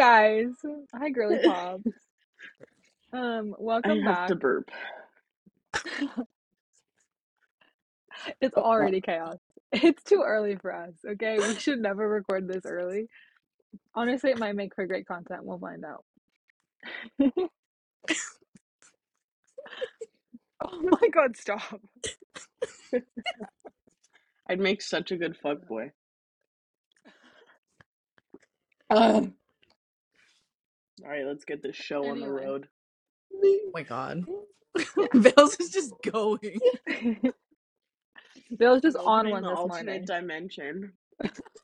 guys. Hi, girly pops. Um, I welcome have back. to burp. It's already chaos. It's too early for us. Okay, we should never record this early. Honestly, it might make for great content. We'll find out. oh my god, stop. I'd make such a good fuck boy. Um, all right, let's get this show on the road. Oh my god. Vale's is just going. Vale's just on opening one the this alternate morning. dimension.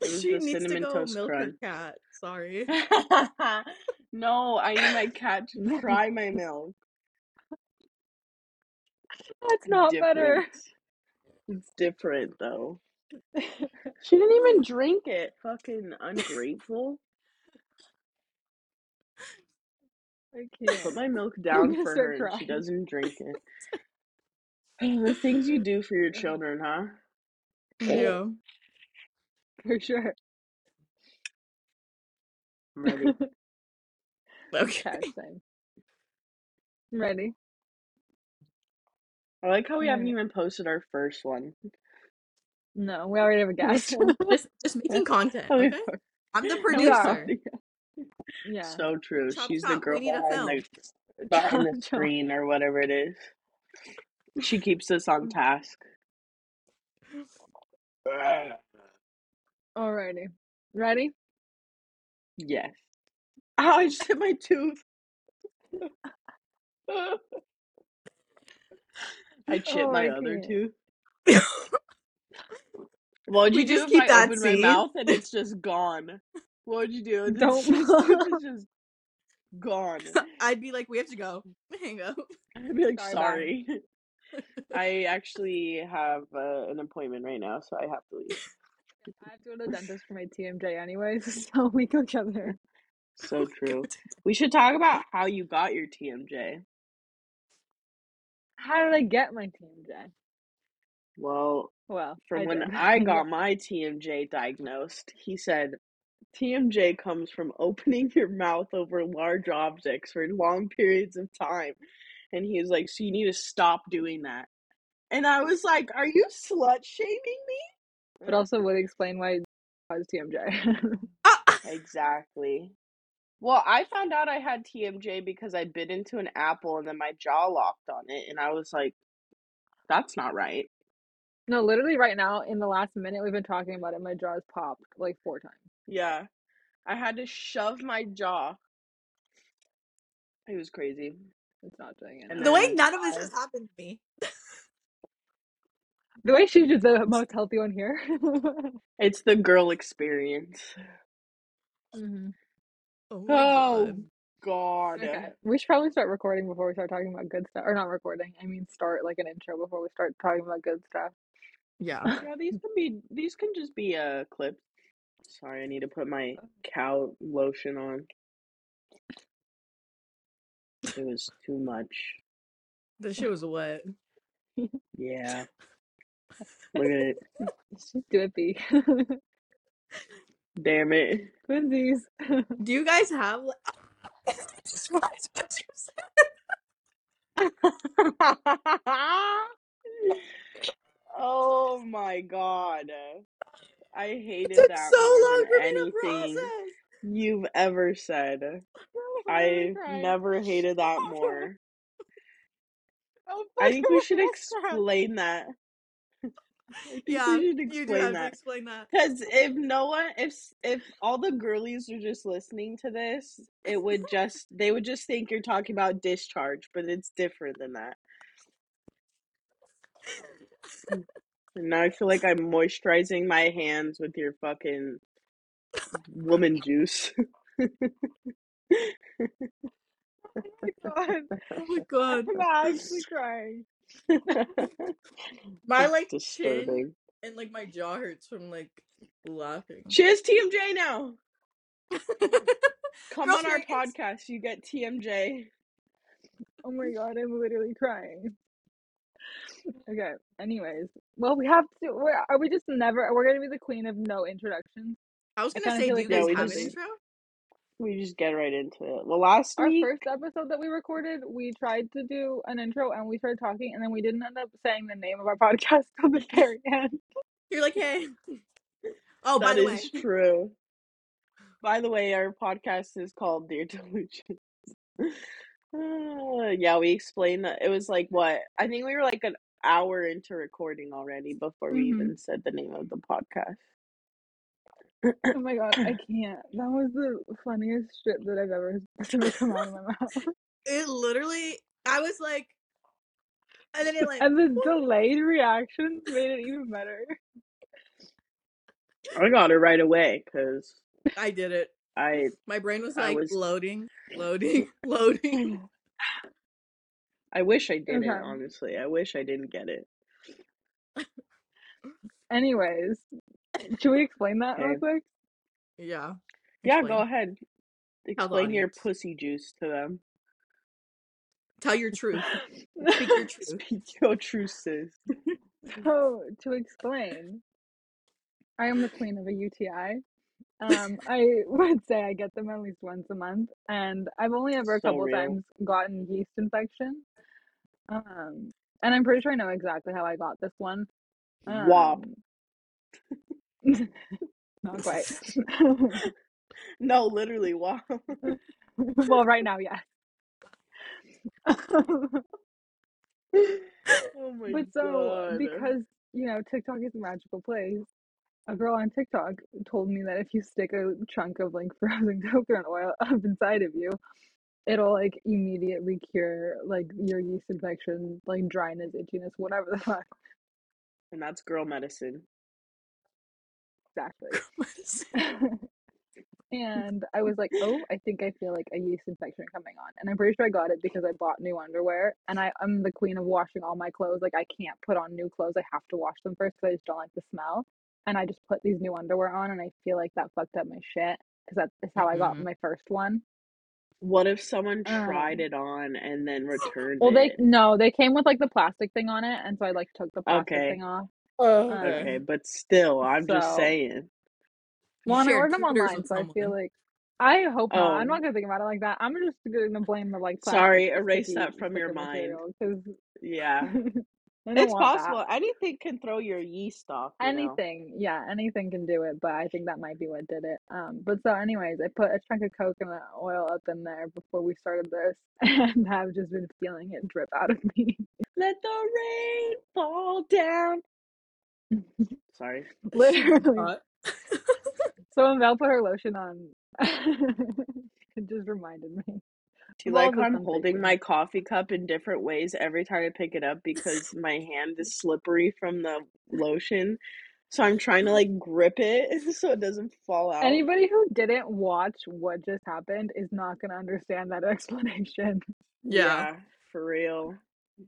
It was She the needs to go toast milk her cat. Sorry. no, I need my cat to try my milk. That's not better. It's different though. She didn't even drink it. Fucking ungrateful. I can't. put my milk down for her and she doesn't drink it. the things you do for your children, huh? Yeah. For sure. I'm ready. Okay. Okay. I'm ready. I like how we haven't even posted our first one. No, we already have a guest. Just just making content, Oh, okay? I'm the producer. Yeah. So true. Chop, She's the chop, we girl need a behind the, behind the Chop, screen or whatever it is. She keeps us on mm. task. Alrighty. Ready? Yes. Ow, I just hit my tooth. I chipped Oh, my I other can't. tooth. What would We you do just if keep I that opened my mouth and it's just gone? What would you do? This, Don't- is just gone. I'd be like, we have to go. Hang up. I'd be like, Sorry, sorry. I actually have uh, an appointment right now, so I have to leave. I have to go to the dentist for my TMJ anyways, so we go together. So true. We should talk about how you got your TMJ. How did I get my TMJ? Well, Well, from I when. I got my TMJ diagnosed, he said TMJ comes from opening your mouth over large objects for long periods of time. And he was like, So you need to stop doing that. And I was like, Are you slut shaming me? but also would explain why it was TMJ. Ah! Exactly. Well, I found out I had TMJ because I bit into an apple and then my jaw locked on it. And I was like, That's not right. no, literally right now, in the last minute we've been talking about it, my jaw's popped like four times. Yeah. I had to shove my jaw. It was crazy. It's not doing it. And. The way then none of this has happened to me. The way she's just the most healthy one here. It's the girl experience. Mhm. Oh my Oh god. God. Okay, we should probably start recording before we start talking about good stuff. Or not recording, I mean start like an intro before we start talking about good stuff. Yeah. Yeah, these can be these can just be uh clips. Sorry, I need to put my cow lotion on. It was too much. The shit was wet. Yeah. Look at it. She's drippy. Damn it. Twinsies. Do you guys have like just realized what you said. oh my god. I hated It took that so long for me to anything process. you've ever said. Oh, I'm I've never hated that oh more. Oh, I think we should explain that. Yeah, you do have to explain that. Because if no one, if if all the girlies are just listening to this, it would just they would just think you're talking about discharge, but it's different than that. Mm. And now I feel like I'm moisturizing my hands with your fucking woman juice. Oh my god. Oh my god. I'm actually crying. My It's like chin disturbing. and like my jaw hurts from like laughing. She has TMJ now. Come Girl on our podcast. You get TMJ. Oh my god, I'm literally crying. Okay. Anyways, well, we have to. We're, are we just never? We're gonna be the queen of no introductions. I was gonna kinda say, do like you Yeah, guys we have just- an intro? we just get right into it. Well, last Our week, first episode that we recorded, we tried to do an intro and we started talking, and then we didn't end up saying the name of our podcast till the very end. You're like, hey. Oh, by the way, is true. By the way, our podcast is called Dear Delusions. Uh, yeah, we explained that it was like what I think we were like an hour into recording already before we Mhm. even said the name of the podcast. Oh my god, I can't. That was the funniest shit that I've ever ever come out of my mouth. it literally, I was like, and then it like, And the delayed reactions made it even better. I got it right away because I did it. I My brain was like was- loading, loading, loading. I wish I didn't. Okay. Uh-huh. Honestly, I wish I didn't get it. Anyways, should we explain that real quick? Yeah. Yeah, go ahead. Explain your pussy juice to them. Tell your truth. Speak your truth. Speak your truth, sis. So to explain, I am the queen of a UTI. Um, I would say I get them at least once a month, and I've only ever a So couple real. times gotten yeast infection. Um, and I'm pretty sure I know exactly how I got this one. Wop. Um, Not quite. No, literally, wow. well, right now, yes. oh my But so, god. because you know, TikTok is a magical place, a girl on TikTok told me that if you stick a chunk of like frozen coconut oil up inside of you, it'll like immediately cure like your yeast infection, like dryness, itchiness, whatever the fuck. and that's girl medicine. Exactly. and I was like, oh, I think I feel like a yeast infection coming on. And I'm pretty sure I got it because I bought new underwear and I, I'm the queen of washing all my clothes. Like, I can't put on new clothes. I have to wash them first because I just don't like the smell. And I just put these new underwear on and I feel like that fucked up my shit because that is how I got Mhm. my first one. What if someone tried Um, it on and then returned Well, they it? no, they came with like the plastic thing on it. And so I like took the plastic Okay. thing off. Oh, Um, Okay, but still, I'm just saying. Well, and I ordered them online, with so I feel like I hope not. I'm Oh. not gonna think about it like that. I'm just gonna blame the like. Sorry, erase that from your mind. material, 'cause Yeah. It's possible. that. Anything can throw your yeast off. You know? Anything, yeah, anything can do it. But I think that might be what did it. Um, but so, anyways, I put a chunk of coconut oil up in there before we started this, and I've just been feeling it drip out of me. Let the rain fall down. Sorry. Literally. So when Val put her lotion on, it just reminded me. Do you like I'm holding my coffee cup in different ways every time I pick it up because my hand is slippery from the lotion. So I'm trying to like grip it so it doesn't fall out. Anybody who didn't watch what just happened is not gonna understand that explanation. Yeah. for real.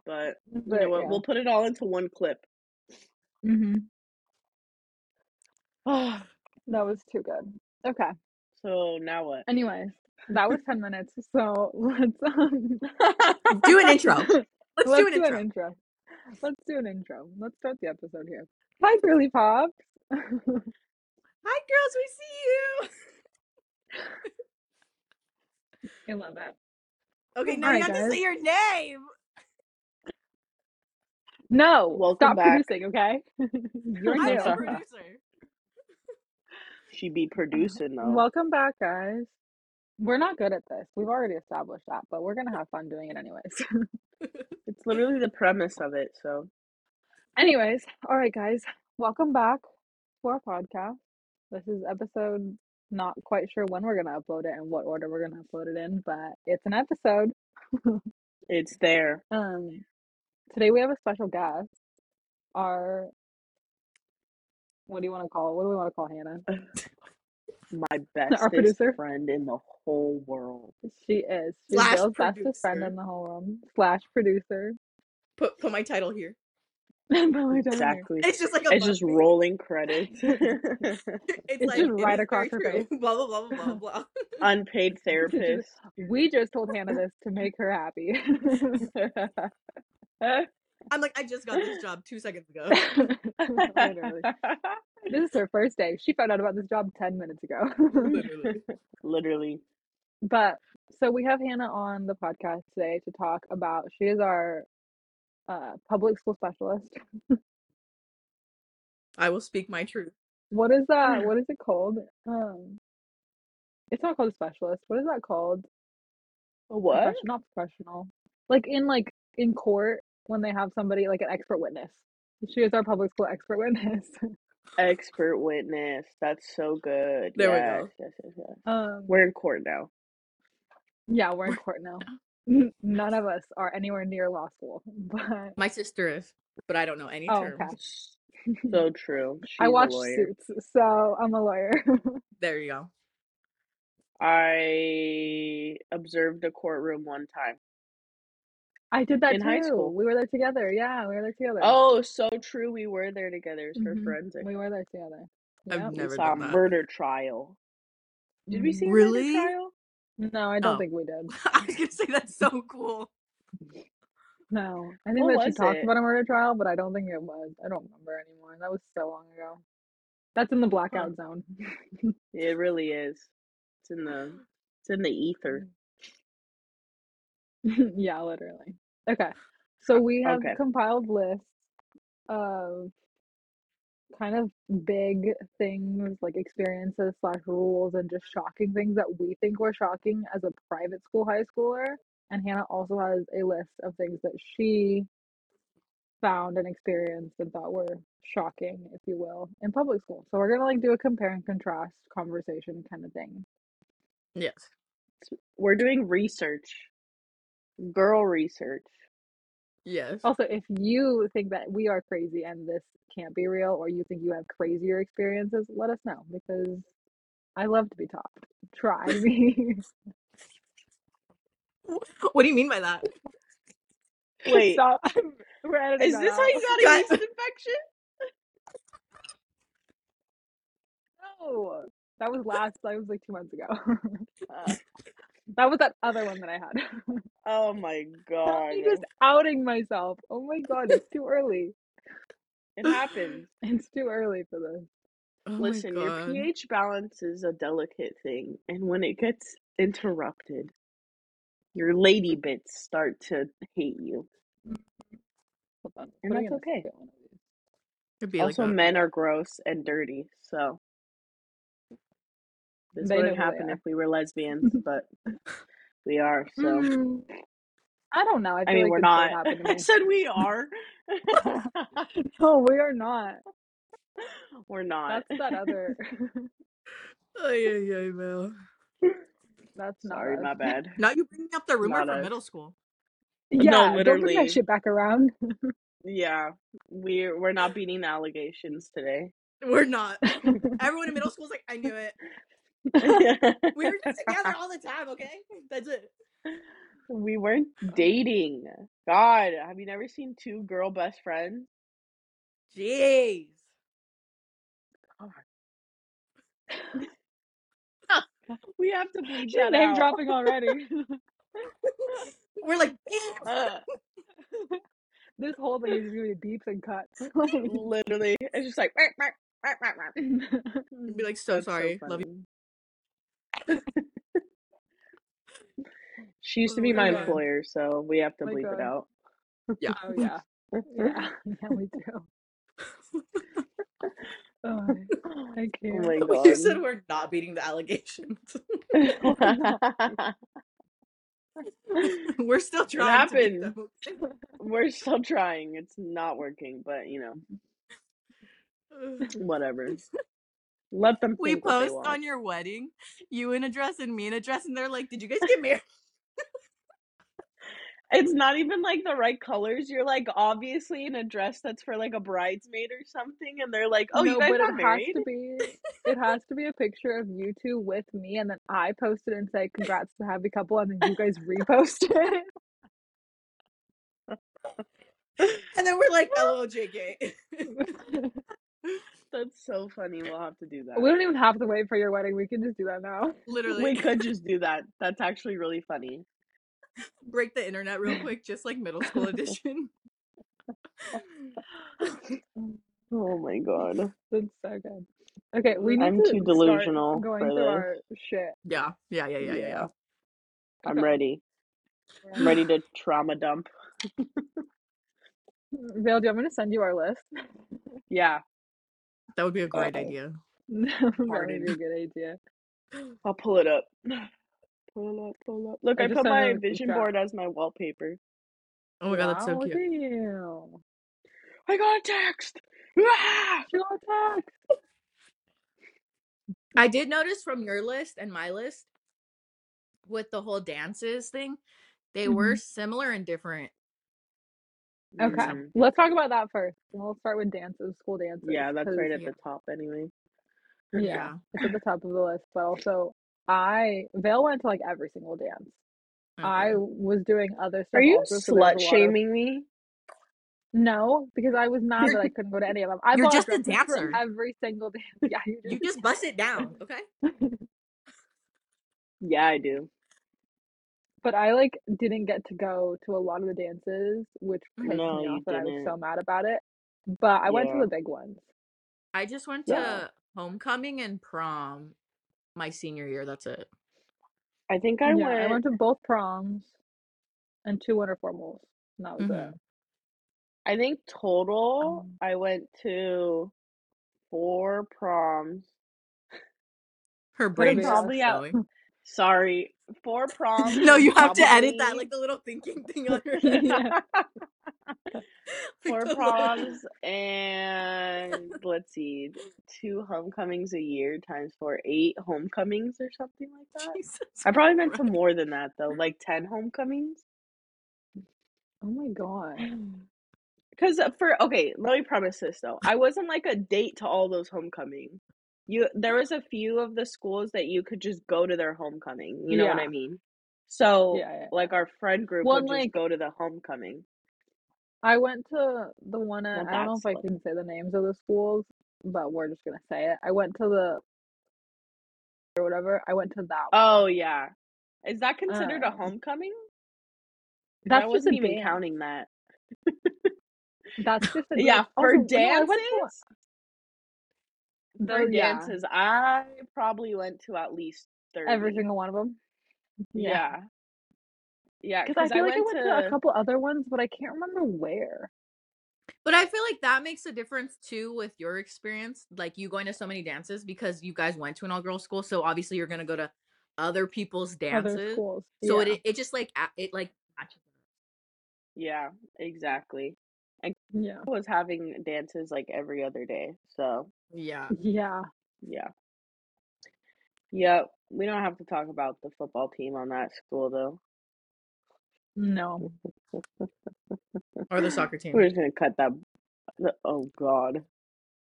But you But know what? yeah. We'll put it all into one clip. hmm so That was too good. Okay. So now what? Anyways, that was ten minutes. So let's um, Do an intro. Let's, let's do an intro. intro. Let's do an intro. Let's start the episode here. Hi, girly pops. Hi, girls. We see you. I love that. Okay, now Alright, you have to say your name. No, Welcome stop back. producing, okay? You're I'm new. the producer. She be producing though. Welcome back, guys. We're not good at this. We've already established that, but we're gonna have fun doing it anyways. It's literally the premise of it. So anyways, all right, guys. Welcome back to our podcast. This is episode. Not quite sure when we're gonna upload it and what order we're gonna upload it in, but it's an episode. it's there. Um, today we have a special guest. Our what do you want to call? What do we want to call Hannah? My bestest producer? friend in the whole world. She is. She's Slash Vale's bestest friend in the whole world. Slash producer. Put put my title here. But we don't hear. Exactly. It's just like a It's just button. rolling credits. It's, It's like just right across very her true. face. Blah blah blah blah blah blah. Unpaid therapist. We just told Hannah this to make her happy. I'm like, I just got this job two seconds ago. Literally. This is her first day. She found out about this job 10 minutes ago. Literally. Literally. but so we have Hannah on the podcast today to talk about. She is our uh, public school specialist. I will speak my truth. What is that? What is it called? Um, it's not called a specialist. What is that called? A what? Profession- not professional. Like in like in court when they have somebody like an expert witness. She is our public school expert witness. Expert witness. That's so good. There we go. Yes, yes, yes. Um, we're in court now. yeah, we're in court now. None of us are anywhere near law school, but My sister is, but I don't know any Oh, terms. okay. So true. She's I a watch. Suits, so I'm a lawyer. There you go. I observed a courtroom one time. I did that In too. high school. We were there together. Yeah, we were there together. Oh, so true. We were there together for Mhm. forensic. We were there together. I've Yep. We never saw a done that. murder trial. Did we see a Really? murder trial? No, I don't Oh. think we did. I was gonna say that's so cool. No, I think What that she was talked it? about a murder trial, but I don't think it was. I don't remember anymore. That was so long ago. That's in the blackout zone. It really is. It's in the it's in the ether. yeah, literally. Okay, so uh, we have Okay. compiled lists of kind of big things like experiences slash rules and just shocking things that we think were shocking as a private school high schooler. And Hannah also has a list of things that she found and experienced and thought were shocking, if you will, in public school. So we're gonna like do a compare and contrast conversation kind of thing. Yes. We're doing research. Girl research. Yes. Also, if you think that we are crazy and this can't be real, or you think you have crazier experiences, let us know because I love to be taught. Try me. What do you mean by that? Wait, Stop. We're editing is that this how you got a yeast infection? No, that was last. That was like two months ago. Uh, that was that other one that I had. oh my god. I'm just outing myself. Oh my god, it's too early. It happens. It's too early for this. Oh Listen, your pH balance is a delicate thing, and when it gets interrupted, your lady mm. bits start to hate you. Hold on. And that's okay. Could be also, like men are gross and dirty, so this They wouldn't happen if we were lesbians, but we are. So Mm, I don't know. I, I mean, like we're not. Gonna happen to I said we are. no, we are not. we're not. That's that other. oh yeah, yeah, Mel. That's not Sorry, us. my bad. Now you bringing up the rumor Not from us. middle school. Yeah, No, don't bring literally. that shit back around. Yeah, we're we're not beating the allegations today. We're not. Everyone in middle school is like, I knew it. We were just together all the time, okay? That's it. We weren't dating. God, have you never seen two girl best friends? Jeez. We have to bleep that name out. dropping already. We're like, Uh, this whole thing is gonna be beeps and cuts. Literally, it's just like. Be like, so That's sorry. Love you. Funny. She used to Oh be my my employer, so we have to My bleep God. it out. Yeah. oh yeah, yeah, yeah, we do. Oh, I Oh can't. my You god. said we're not beating the allegations. we're still trying to beat happens. We're still trying. It's not working, but you know, whatever. Let them we think what they post on your wedding, you in a dress and me in a dress, and they're like, "Did you guys get married?" It's not even like the right colors. You're like obviously in a dress that's for like a bridesmaid or something, and they're like, "Oh, no, you guys but got it married." has to be. It has to be a picture of you two with me, and then I post it and say, "Congrats to happy couple," and then you guys repost it. And then we're like, "LOL, JK." That's so funny. We'll have to do that. we don't even have to wait for your wedding. We can just do that now. Literally, We could just do that. That's actually really funny. break the internet real quick, just like middle school edition. Oh my god. That's so good. Okay, we need I'm to too start delusional going for through this. our shit. Yeah, yeah, yeah, yeah, yeah. yeah. I'm Okay. ready. I'm ready to trauma dump. Vale, do you want me to send you our list? Yeah, That would be a great Uh-oh. idea. that would be a good idea. I'll pull it up. Pull up, pull up. Look, I I, just put sent my vision board as my wallpaper. Oh my god, that's so Wow, cute. You. I got a text. Ah! She got a text. I did notice from your list and my list with the whole dances thing, they were similar and different. Okay, Mm, let's talk about that first. We'll start with dances, school dances. Yeah, that's right at Yeah. the top anyway. Yeah, Yeah. it's at the top of the list. But also, I Vale went to like every single dance. I was doing other stuff. Are you also, so slut a lot of- shaming me? No, because I was mad that I couldn't go to any of them. I you're just a dancer. every single dance. Yeah, you You just bust it down, okay? Yeah, I do. But I like didn't get to go to a lot of the dances, which pissed No, me off, and I was so mad about it. But I went to the big ones. I just went to Yeah. homecoming and prom my senior year. That's it. I think I yeah, went. I went to both proms and two winter formals. And that was Mhm. it. I think total, Um, I went to four proms. Her What brain's about- just Probably out- Sorry, four proms. No, you have to edit that, like the little thinking thing on her. Yeah. four Like the little- proms and let's see, two homecomings a year times four, eight homecomings or something like that. Jesus I probably meant to more than that though, like ten homecomings. Oh my god. Because uh, for okay, let me premise this though. I wasn't like a date to all those homecomings. You there was a few of the schools that you could just go to their homecoming. You know what I mean? So Yeah, yeah, like our friend group Well, would and, just like- go to the homecoming. I went to the one at, Well, I don't know if I can say the names of the schools, but we're just gonna say it. I went to the or whatever. I went to that one. Oh yeah. Is that considered a um homecoming? homecoming? That's I wasn't a even dance. counting that. That's just a Yeah, dance. for Also, no, I went dances. to one- For the- yeah, dances, I probably went to at least thirty. every single one of them. Yeah. Yeah, Because I feel I like I went went to a couple other ones, but I can't remember where. But I feel like that makes a difference too with your experience, like you going to so many dances because you guys went to an all girls school, so obviously you're gonna go to other people's dances. Other schools. So yeah. it it just like it like matches. Yeah, exactly. yeah. I was having dances like every other day. So, Yeah. Yeah. yeah. Yep. We don't have to talk about the football team on that school though. No. Or the soccer team. We're just gonna cut that. Oh God.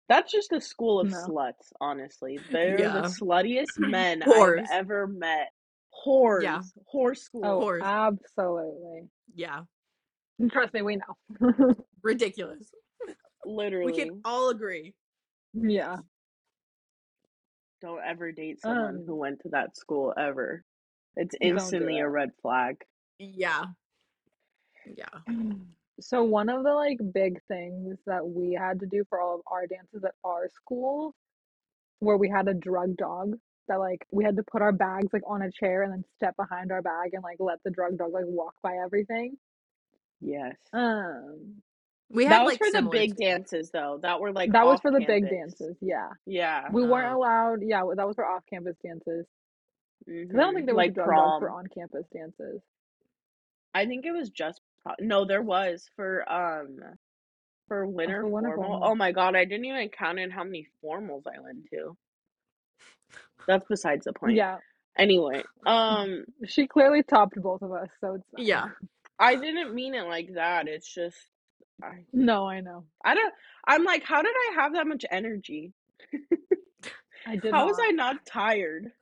That's just a school of No. sluts, honestly. They're Yeah. the sluttiest men Whores. I've ever met. Whores. Yeah. Whore school. Oh, course. absolutely. Yeah. Trust me, we know. Ridiculous. Literally. We can all agree. Yeah. Don't ever date someone Um, who went to that school ever. It's Don't do instantly a it. red flag. Yeah. Yeah. So one of the like big things that we had to do for all of our dances at our school, where we had a drug dog that like we had to put our bags like on a chair and then step behind our bag and like let the drug dog like walk by everything. Yes. Um, We that was like for the big dances though. That were like that was for the big dances. Yeah, Yeah. we weren't Oh. allowed. Yeah, that was for off-campus dances. 'Cause I don't think there was like dog for prom. on-campus dances. I think it was just no, there was for um for winter for winter formal. formal. Oh my god, I didn't even count in how many formals I went to. That's besides the point. Yeah, Anyway, um, she clearly topped both of us, so it's. Yeah. I didn't mean it like that. It's just I No, I know. I don't. I'm like, how did I have that much energy? I did How was I not tired?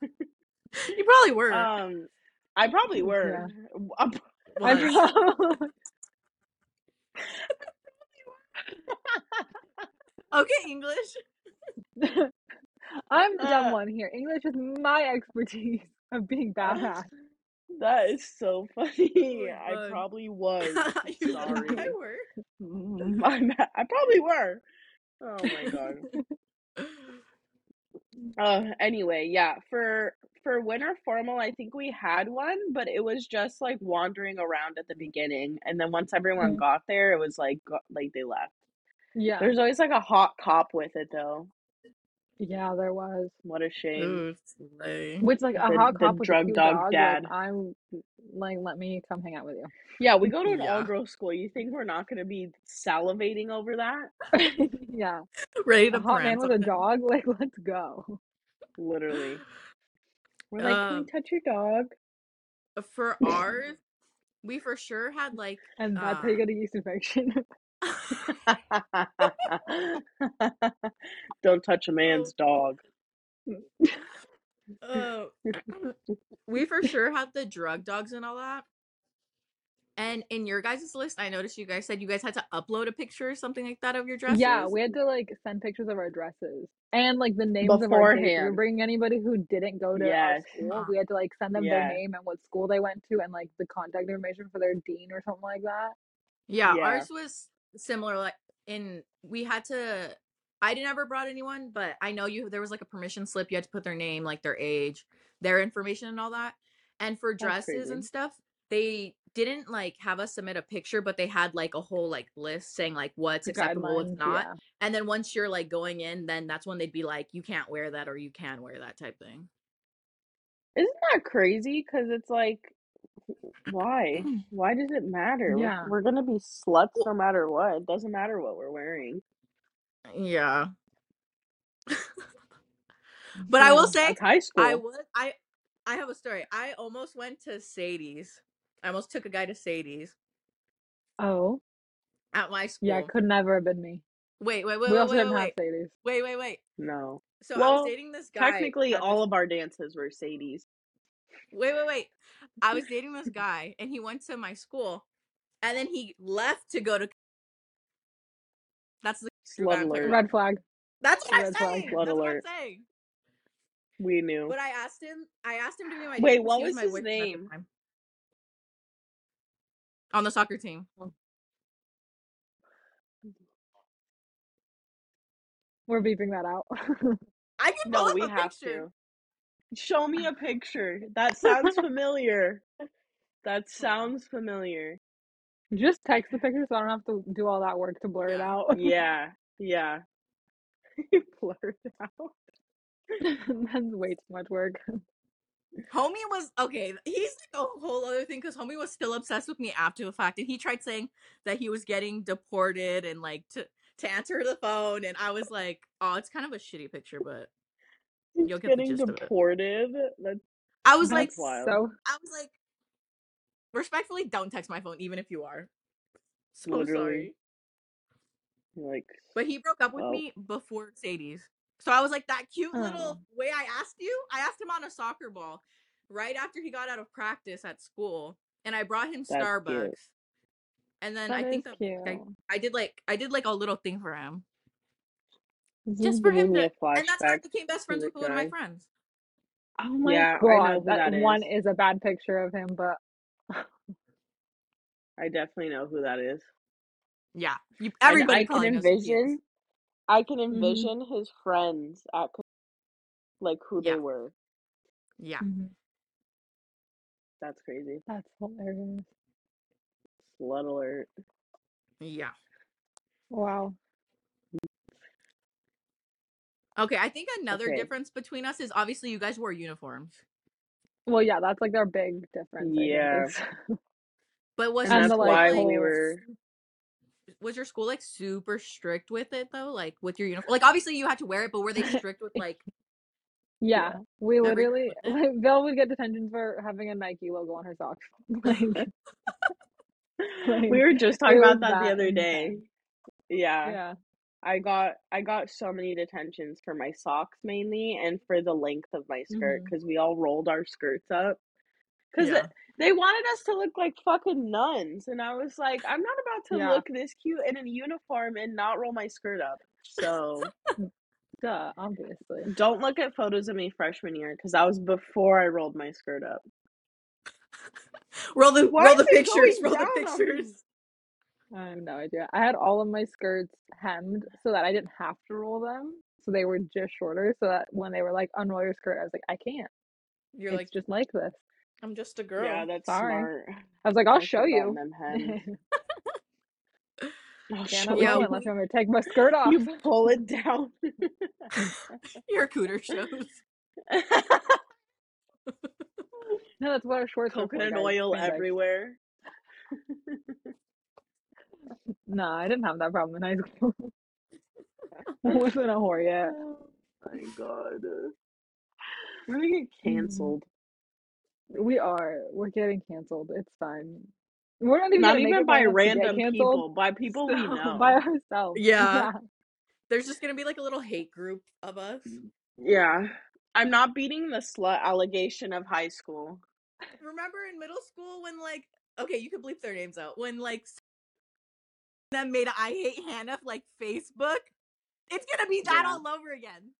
You probably were. Um, I probably were. Uh, I Was. probably- okay, English. I'm the dumb Uh, one here. English is my expertise of being badass. That is so funny. my I probably was. Sorry. I were. My bad. I probably were. Oh my god. Uh, anyway, yeah, for for winter formal, I think we had one, but it was just like wandering around at the beginning, and then once everyone Mm. got there, it was like like they left. Yeah. There's always like a hot cop with it though. Yeah, there was. What a shame. Ooh, slay. Which like a The- hot the cop with a drug cute dog dog, dad. Like, I'm like, let me come hang out with you. Yeah, we go to an Yeah. all girls school. You think we're not gonna be salivating over that? you. yeah. Ready A to hot man prance with a on dog. Like, let's go. Literally. We're like, can Um, we touch your dog? For ours, we for sure had like And that's how you uh, get a yeast infection. Don't touch a man's dog. uh, we for sure had the drug dogs and all that. And in your guys' list, I noticed you guys said you guys had to upload a picture or something like that of your dresses. yeah, we had to like send pictures of our dresses and like the names of our. We were bringing anybody who didn't go to Yes. our school. We had to like send them Yeah. their name and what school they went to and like the contact information for their dean or something like that. Yeah, Yeah. ours was similar. Like in we had to. I never brought anyone, but I know you. There was like a permission slip. You had to put their name, like their age, their information, and all that. And for dresses and stuff, they didn't like have us submit a picture, but they had like a whole like list saying like what's acceptable, what's not. yeah. And then once you're like going in, then that's when they'd be like, you can't wear that or you can wear that type thing. Isn't that crazy? Because it's like, why? Mm. Why does it matter? We're- Yeah. We're gonna be sluts no matter what. It doesn't matter what we're wearing. Yeah. but I will say, high school. I would I I have a story. I almost went to Sadie's. I almost took a guy to Sadie's Oh, at my school. yeah, could never have been me. Wait, wait, wait, we wait, also wait, didn't wait, have Sadie's. wait, wait, wait. no. So I was dating this guy. Technically, all of our dances were Sadie's. Wait, wait, wait. I was dating this guy, and he went to my school, and then he left to go to. That's the true Slut alert. Red flag. That's what I'm Red flag. saying. Slut That's what I'm alert. saying. We knew. But I asked him. I asked him to be my Wait, date 'cause what he was my his boyfriend at the name? time. On the soccer team. We're beeping that out. I can No, pull up we a have picture. to. Show me a picture. That sounds familiar. That sounds familiar. Just text the picture so I don't have to do all that work to blur it out. Yeah, yeah. You blurred it out. That's way too much work. Homie was okay. He's like a whole other thing because Homie was still obsessed with me after the fact, and he tried saying that he was getting deported and like to to answer the phone, and I was like, "Oh, it's kind of a shitty picture, but He's You'll get the getting gist of it. deported. That's I was like, wild. So I was like, respectfully, don't text my phone, even if you are. So Literally. sorry, like but he broke up with Well. me before Sadie's, so I was like, that cute Oh. little way I asked you. I asked him on a soccer ball right after he got out of practice at school, and I brought him That's cute. Starbucks. And then I think that cute. I, I did like I did like a little thing for him. Just for him to and that's how I became best friends with one of my friends. Oh my Yeah, god, that, that one is. is a bad picture of him, but I definitely know who that is. Yeah. You And everybody I can probably knows who he is. envision I can Mhm. envision his friends at like who Yeah. they were. Yeah. That's crazy. that's hilarious. Slut alert. Yeah. Wow. Okay, I think another Okay. difference between us is obviously you guys wore uniforms. Well, yeah, that's like their big difference. Yeah. But was And your school like, why like we were was your school like super strict with it though? Like with your uniform? Like obviously you had to wear it, but were they strict with like yeah, we literally like, Vale would get detention for having a Nike logo on her socks. like, like, we were just talking about that the other day. Yeah. yeah. I got I got so many detentions for my socks mainly and for the length of my skirt mm-hmm. because we all rolled our skirts up. Because Yeah. they wanted us to look like fucking nuns, and I was like, I'm not about to Yeah. look this cute in a uniform and not roll my skirt up. So Duh, obviously. don't look at photos of me freshman year because that was before I rolled my skirt up. roll the Why roll the pictures, roll the pictures. I have no idea. I had all of my skirts hemmed so that I didn't have to roll them. So they were just shorter so that when they were like unroll your skirt, I was like, I can't. You're it's like, just like this. I'm just a girl. Yeah, that's Sorry. smart. I was like, I'll I show you. gotten them hens. I'll oh, show Yeah, yeah, you. unless I'm gonna take my skirt off. You pull it down. Your cooter shows. No, that's what our shorts Coconut oil everywhere. No, I didn't have that problem in high school. I wasn't a whore yet. Oh my god. We're gonna get Mm. canceled. We are. We're getting canceled. It's fine. We're not even Not even by long enough to get random canceled. people, by people we know. by ourselves. Yeah. There's just gonna be like a little hate group of us. Yeah. I'm not beating the slut allegation of high school. Remember in middle school when like okay, you can bleep their names out. When like them made a I hate Hannah like Facebook. It's gonna be that Yeah. all over again.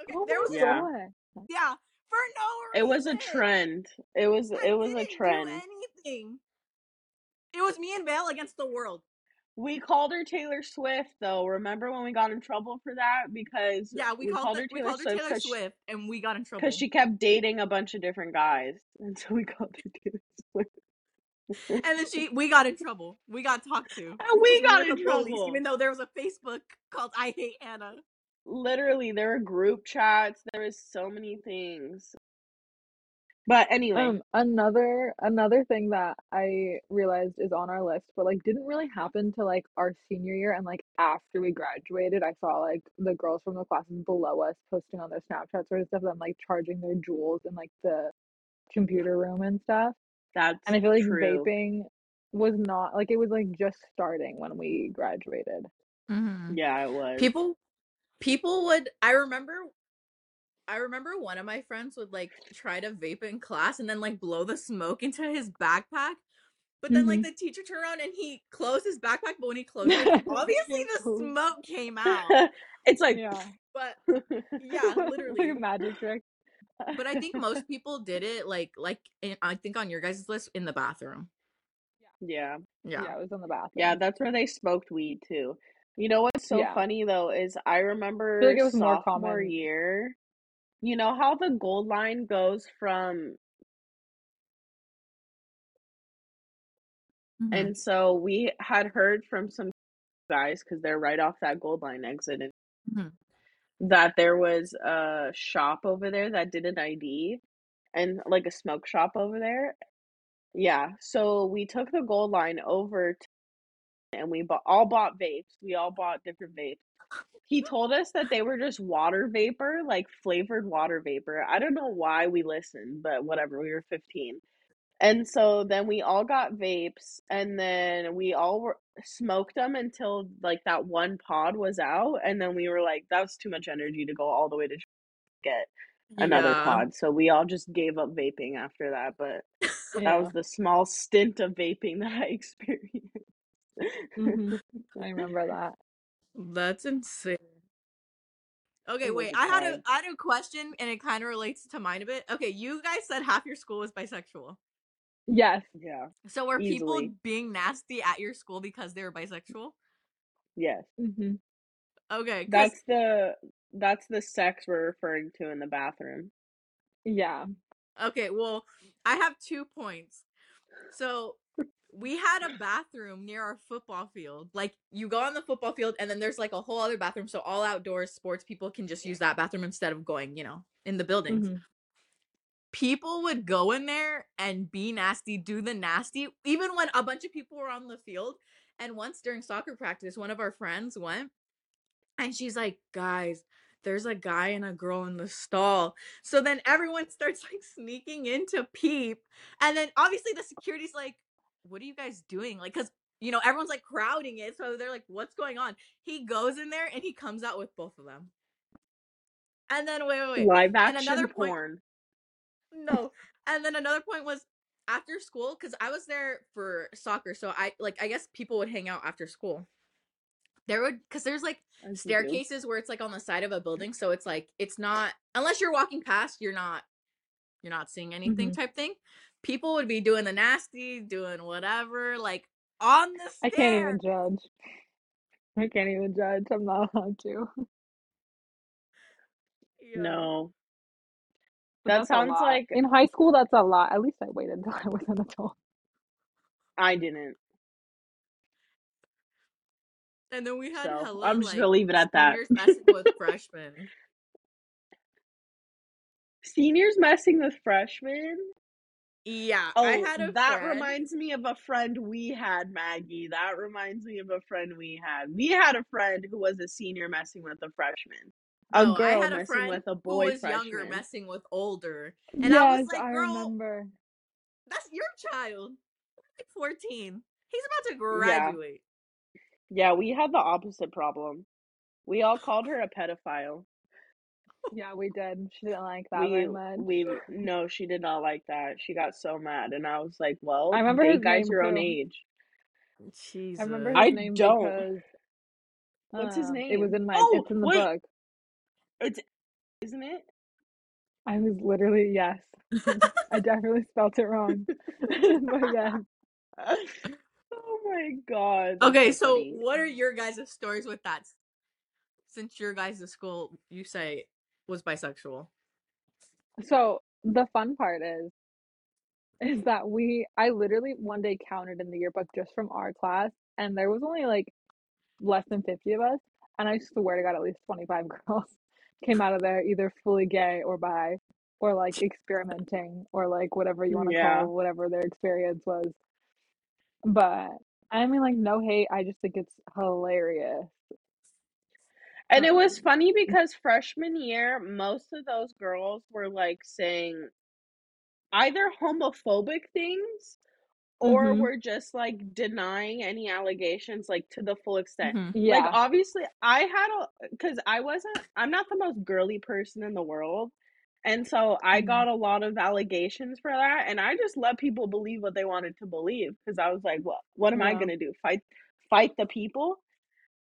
Okay. Oh there was Yeah. God. yeah, for no reason. It was a trend. It was I it was a didn't do trend. anything. It was me and Vale against the world. We called her Taylor Swift though. Remember when we got in trouble for that because Yeah, we, called, her Taylor called her Swift Taylor 'cause she- Swift, and we got in trouble. because she kept dating a bunch of different guys, and so we called her Taylor Swift. And then she, we got in trouble. We got talked to. And we got in the police, trouble. even though there was a Facebook called I Hate Hannah." Literally, there were group chats. There was so many things. But anyway, Um, another another thing that I realized is on our list, but like didn't really happen to like our senior year and like after we graduated, I saw like the girls from the classes below us posting on their Snapchat sort of stuff, them like charging their jewels in like the computer room and stuff. That's And I feel like true. vaping was not like it was like just starting when we graduated. Mm-hmm. Yeah, it was. People, people would. I remember. I remember one of my friends would like try to vape in class and then like blow the smoke into his backpack. But then like Mhm. the teacher turned around and he closed his backpack, but when he closed it, obviously the smoke came out. it's like Yeah. But yeah, literally. like a magic trick. But I think most people did it like like in, I think on your guys' list in the bathroom. yeah. Yeah. Yeah, it was in the bathroom. Yeah, that's where they smoked weed too. You know what's so Yeah. funny though is I remember like it was more sophomore common. year. You know how the gold line goes from Mhm. and so we had heard from some guys because they're right off that gold line exit and Mhm. That there was a shop over there that did an ID and like a smoke shop over there. Yeah, so we took the gold line over to, and we bought, all bought vapes. We all bought different vapes. He told us that they were just water vapor, like flavored water vapor. I don't know why we listened, but whatever. We were 15. And so then we all got vapes and then we all were, smoked them until like that one pod was out and then we were like that was too much energy to go all the way to get another Yeah. pod. So we all just gave up vaping after that, but that was the small stint of vaping that I experienced. Mhm. I remember that. That's insane. Okay, wait. a I had a time. I had a question and it kind of relates to mine a bit. Okay, you guys said half your school was bisexual. Yes. Yeah. So were people being nasty at your school because they were bisexual? Yes. hmm Okay, 'cause- That's the that's the sex we're referring to in the bathroom. Yeah. okay. Well, I have two points. So we had a bathroom near our football field. Like you go on the football field, and then there's like a whole other bathroom. So all outdoors sports people can just use that bathroom instead of going, you know, in the buildings. Mhm. People would go in there and be nasty, do the nasty, even when a bunch of people were on the field. And once during soccer practice, one of our friends went and she's like, guys, there's a guy and a girl in the stall. So then everyone starts like sneaking in to peep. And then obviously the security's like, what are you guys doing? Like, cause you know, everyone's like crowding it. So they're like, what's going on? He goes in there and he comes out with both of them. And then wait, wait, wait. Live And action another point- porn. No and then another point was after school because i was there for soccer so i like i guess people would hang out after school there would because there's like as staircases where it's like on the side of a building so it's like it's not unless you're walking past you're not you're not seeing anything mm-hmm. type thing people would be doing the nasty doing whatever like on the I can't even judge. I can't even judge. I'm not allowed to. Yeah. No. That That's sounds like In high school, that's a lot. At least I waited until I was an adult. I didn't. And then we had So, hella I'm just like gonna leave it at that. seniors messing with freshmen. Seniors messing with freshmen. Yeah, Oh, I had a that friend. reminds me of a friend we had, Maggie. That reminds me of a friend we had. We had a friend who was a senior messing with a freshman. A no, I girl had a messing friend with a boy who was younger messing with older. And I was yes, like, I girl, remember. that's your child. Like 14. He's about to graduate. Yeah, we had the opposite problem. We all called her a pedophile. Yeah, we did. She didn't like that We very much. we no, she did not like that. She got so mad, and I was like, "Well, I remember his guys your own too. age." Jesus. I remember his I name don't. because What's his name? it was in my Oh, it's in the wait, book. It's isn't it? I was literally yes. I definitely spelt it wrong. but yes. oh my god. Okay, so so funny. what are your guys' stories with that? Since your guys' school, you say, was bisexual. So the fun part is is that we I literally one day counted in the yearbook just from our class and there was only like less than 50 of us and I swear to god at least 25 girls came out of there either fully gay or bi or like experimenting or like whatever you want to Yeah. call whatever their experience was. But I mean like no hate, I just think it's hilarious. And it was Um funny because freshman year, most of those girls were like saying either homophobic things or mhm. were just like denying any allegations like to the full extent. Mm-hmm. Like obviously I had a cuz I wasn't I'm not the most girly person in the world. And so I Mhm. got a lot of allegations for that and I just let people believe what they wanted to believe cuz I was like, "What what am I going to do? Fight fight the people?"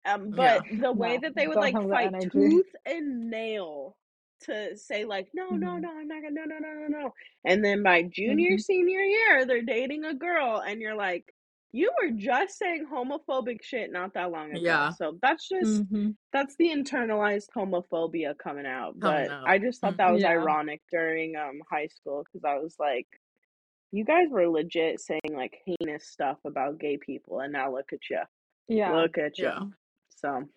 Um Yeah. but the way No, that they would don't like have the fight tooth and nail to say like, "No, no, Mhm. no, I'm not gonna no, no, no, no, no." And then by junior Mhm. senior year, they're dating a girl and you're like, "You were just saying homophobic shit not that long ago." Yeah. So that's just Mhm. that's the internalized homophobia coming out. But. I just thought that was Yeah. ironic during um high school cuz I was like, "You guys were legit saying like heinous stuff about gay people and now look at you. Yeah. Look at you." Yeah. So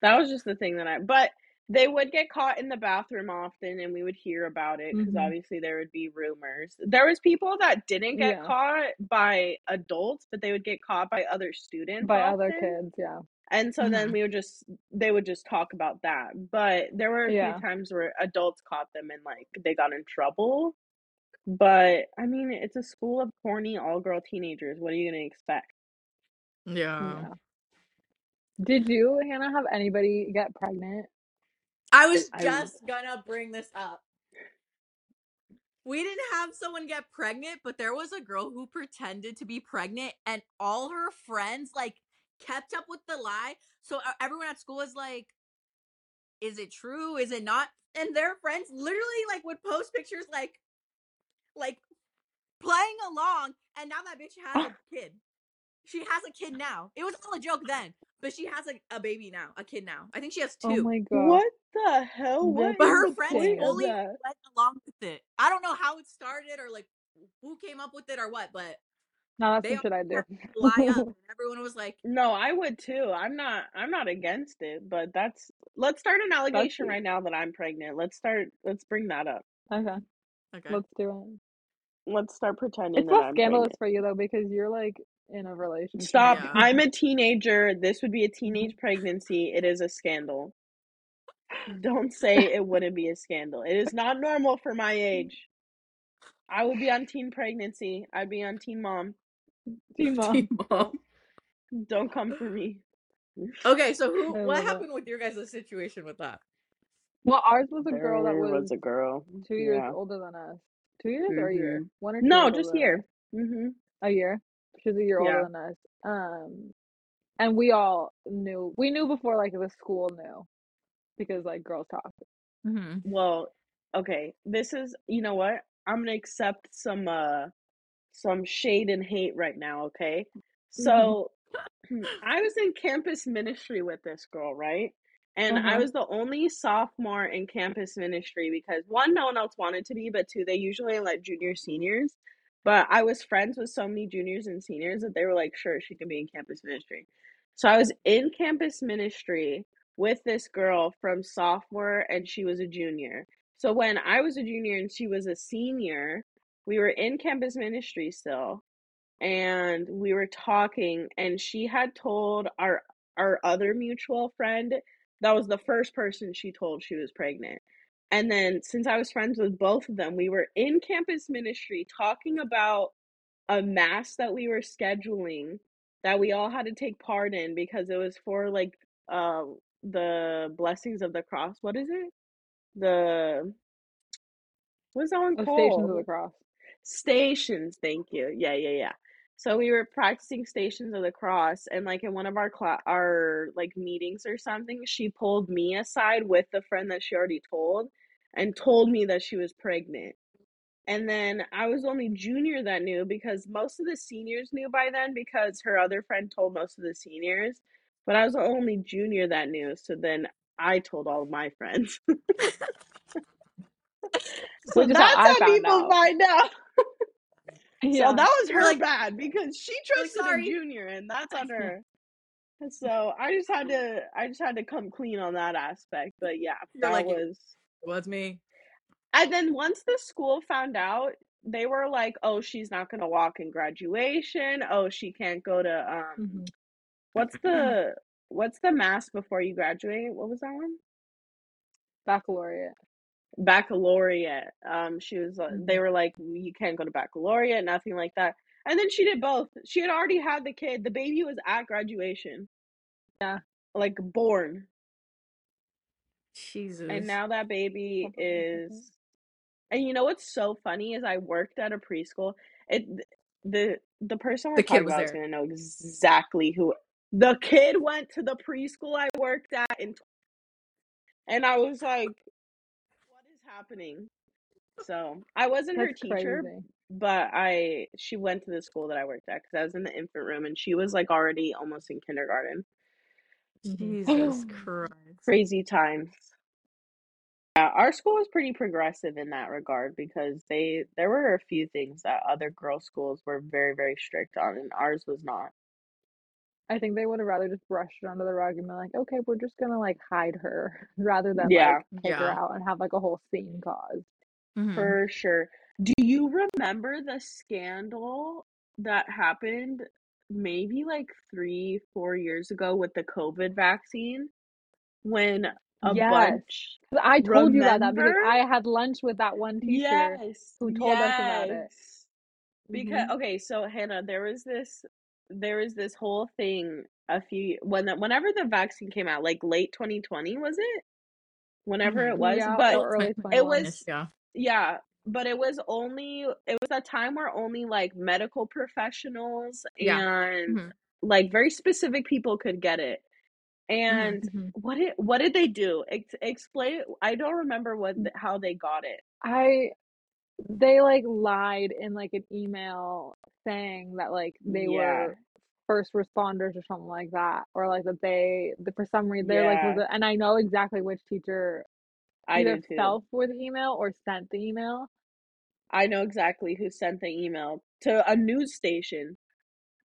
that was just the thing that I but they would get caught in the bathroom often and we would hear about it because Mhm. obviously there would be rumors. There was people that didn't get Yeah. caught by adults, but they would get caught by other students By other kids, yeah. And so then Mhm. we would just they would just talk about that. But there were a few times where adults caught them and like they got in trouble. But I mean, it's a school of horny all girl teenagers. What are you gonna expect? Yeah. Yeah. Did you, Hannah, have anybody get pregnant? I was I just gonna bring this up. We didn't have someone get pregnant, but there was a girl who pretended to be pregnant, and all her friends like kept up with the lie. So uh, everyone at school was like, "Is it true? Is it not?" And their friends literally like would post pictures like, like playing along, and now that bitch has a kid. She has a kid now. It was all a joke then, but she has a, a baby now, a kid now. I think she has oh two. Oh my god. What the hell? What But her friends point of fully went along with it. I don't know how it started or like who came up with it or what, but No, that's they some shit I do. lie up. Everyone was like, No, I would too. I'm not I'm not against it, but that's let's start an allegation right now that I'm pregnant. Let's start let's bring that up. Okay, okay. let's do it. Let's start pretending It's that less I'm scandalous pregnant. for you though because you're like in a relationship. Stop. Yeah. I'm a teenager. This would be a teenage pregnancy. It is a scandal. Don't say it wouldn't be a scandal. It is not normal for my age. I would be on teen pregnancy. I'd be on teen mom. Team mom. Teen mom. Don't come for me. Okay, so who what love it. happened with your guys' situation with that? Well, ours was a girl that was, was a girl. two years Yeah. older than us. Two years or a year? Mhm. One or two No, years just older than year. us? hmm A year. She's a year older Yeah. than us. Um, and we all knew. We knew before like the school knew because like girls talk. Mm-hmm. Well, okay. This is, you know what? I'm gonna accept some uh some shade and hate right now, okay? So I was in campus ministry with this girl, right? And I Uh-huh. was the only sophomore in campus ministry because one, no one else wanted to be, but two, they usually let junior seniors. But I was friends with so many juniors and seniors that they were like, sure, she can be in campus ministry. So I was in campus ministry with this girl from sophomore and she was a junior. So when I was a junior and she was a senior, we were in campus ministry still and we were talking and she had told our our other mutual friend that was the first person she told she was pregnant. And then since I was friends with both of them, we were in campus ministry talking about a mass that we were scheduling that we all had to take part in because it was for like uh the blessings of the cross. What is it? The what's that one The Stations of the Cross. Stations, thank you. Yeah, yeah, yeah. So we were practicing Stations of the Cross, and like in one of our cla- our like meetings or something, she pulled me aside with the friend that she already told, and told me that she was pregnant. And then I was the only junior that knew because most of the seniors knew by then because her other friend told most of the seniors, but I was the only junior that knew. So then I told all of my friends. so is that's how how people out. find out. Yeah. So that was her like- bad because she You're like, trusted a junior, and that's on her. So I just had to, I just had to come clean on that aspect. But yeah, You're that like, was. Was me. And then once the school found out, they were like, "Oh, she's not gonna walk in graduation. Oh, she can't go to um, Mhm. what's the what's the mass before you graduate? What was that one? Baccalaureate. Baccalaureate. Um, she was. uh They Mhm. were like, "You can't go to baccalaureate, nothing like that." And then she did both. She had already had the kid. The baby was at graduation. Yeah. like born Jesus. and now that baby Hold on one second. is and you know what's so funny is i worked at a preschool it the the person we're The kid talking was about is going to know exactly who the kid went to the preschool i worked at in and i was like what is happening so i wasn't her teacher crazy. but i she went to the school that i worked at because i was in the infant room and she was like already almost in kindergarten. Jesus Christ. crazy times. Yeah, our school was pretty progressive in that regard because they there were a few things that other girls' schools were very very strict on, and ours was not. I think they would have rather just brushed it under the rug and been like, okay, we're just gonna like hide her rather than Yeah. like take her Yeah. out and have like a whole scene caused. Mhm. For sure. Do you remember the scandal that happened maybe like three, four years ago with the COVID vaccine? When a Yes. bunch 'Cause I told you about that because I had lunch with that one teacher. Yes. who told us about it. yes. Because Mhm. okay, so Hannah, there was this there was this whole thing a few when the, whenever the vaccine came out, like late 2020 was it? Whenever it Mhm. was, Yeah, but early it was Yeah. yeah, but it was only it was a time where only like medical professionals Yeah. and Mhm. like very specific people could get it. And Mhm. what did what did they do? Ex- explain. I don't remember what how they got it. I they like lied in like an email saying that like they Yeah. were first responders or something like that or like that they the, for some reason they're like was Yeah. it, and I know exactly which teacher I either do too. fell for the email or sent the email. I know exactly who sent the email to a news station.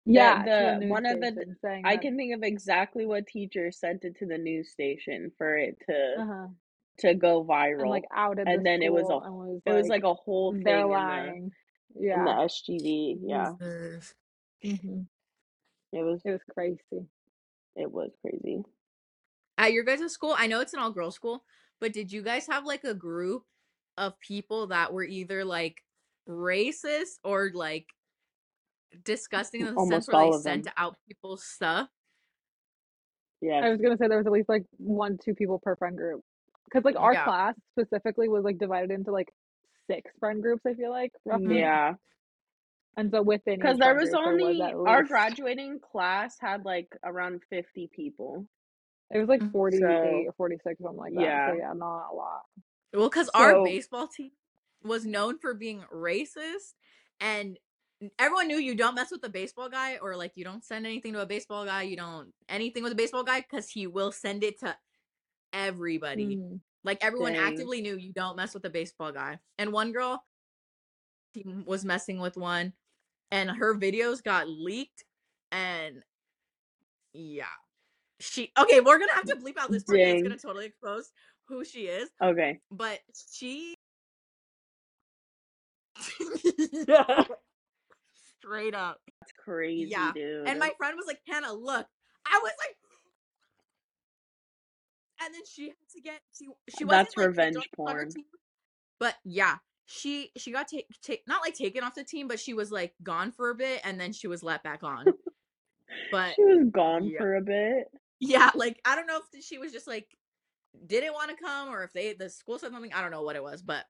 Yeah, to a the news one of the station saying I that can think of exactly what teacher sent it to the news station for it to uh-huh, to go and viral. like outed And the then it was a and was it was like like a whole thing they're in the lying. in the Yeah. SGD. Yeah. Jesus. hmm It was It was crazy. it was crazy. At your guys' school, I know it's an all girls school, but did you guys have like a group of people that were either like racist or like disgusting in the sense where they all sent out people's stuff? Yeah. I was gonna say there was at least like one, two people per friend group. Because like our Yeah. class specifically was like divided into like six friend groups, I feel like, roughly. Mm-hmm. Yeah. And so within Because there was group there was only our graduating class had like around 50 people. It was like Mhm. 48 So or 46, something like that. So yeah. yeah, not a lot. Well, because our baseball team was known for being racist, and everyone knew you don't mess with the baseball guy, or like you don't send anything to a baseball guy, you don't anything with a baseball guy, because he will send it to everybody. Mm. Like everyone Dang. actively knew you don't mess with a baseball guy. And one girl team was messing with one and her videos got leaked and yeah. She okay, we're gonna have to bleep out this part. It's gonna totally expose who she is. Okay. But she Yeah. Straight up. That's crazy, Yeah. dude. And my friend was like, Hannah, look. I was like and then she had to get she she wasn't That's like, revenge off the soccer porn. team, but yeah she she got take take not like taken off the team but she was like gone for a bit and then she was let back on but she was gone yeah. for a bit. Yeah like i don't know if she was just like didn't want to come or if they the school said something i don't know what it was but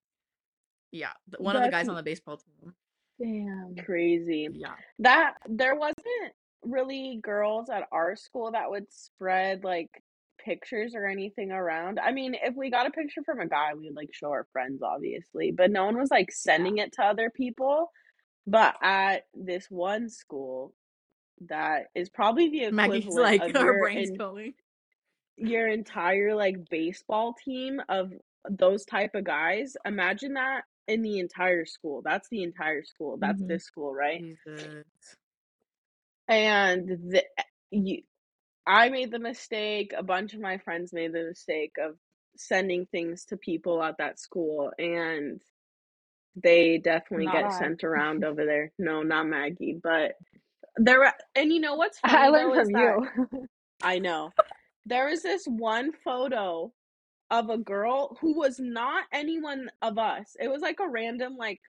yeah one of the guys on the baseball team Damn. Crazy. yeah That there wasn't really girls at our school that would spread like pictures or anything around. I mean, if we got a picture from a guy, we would like show our friends, obviously, but no one was like sending it to other people. But at this one school, that is probably the equivalent maggie's like of her your, brain's en- going your entire like baseball team of those type of guys. Imagine that in the entire school. That's the entire school. That's Mhm. this school, right? Jesus. and the, you, I made the mistake. A bunch of my friends made the mistake of sending things to people at that school, and they definitely Not get I. sent around over there. No, not Maggie, but there. And you know what's funny I learned from you. I know there was this one photo of a girl who was not anyone of us. It was like a random like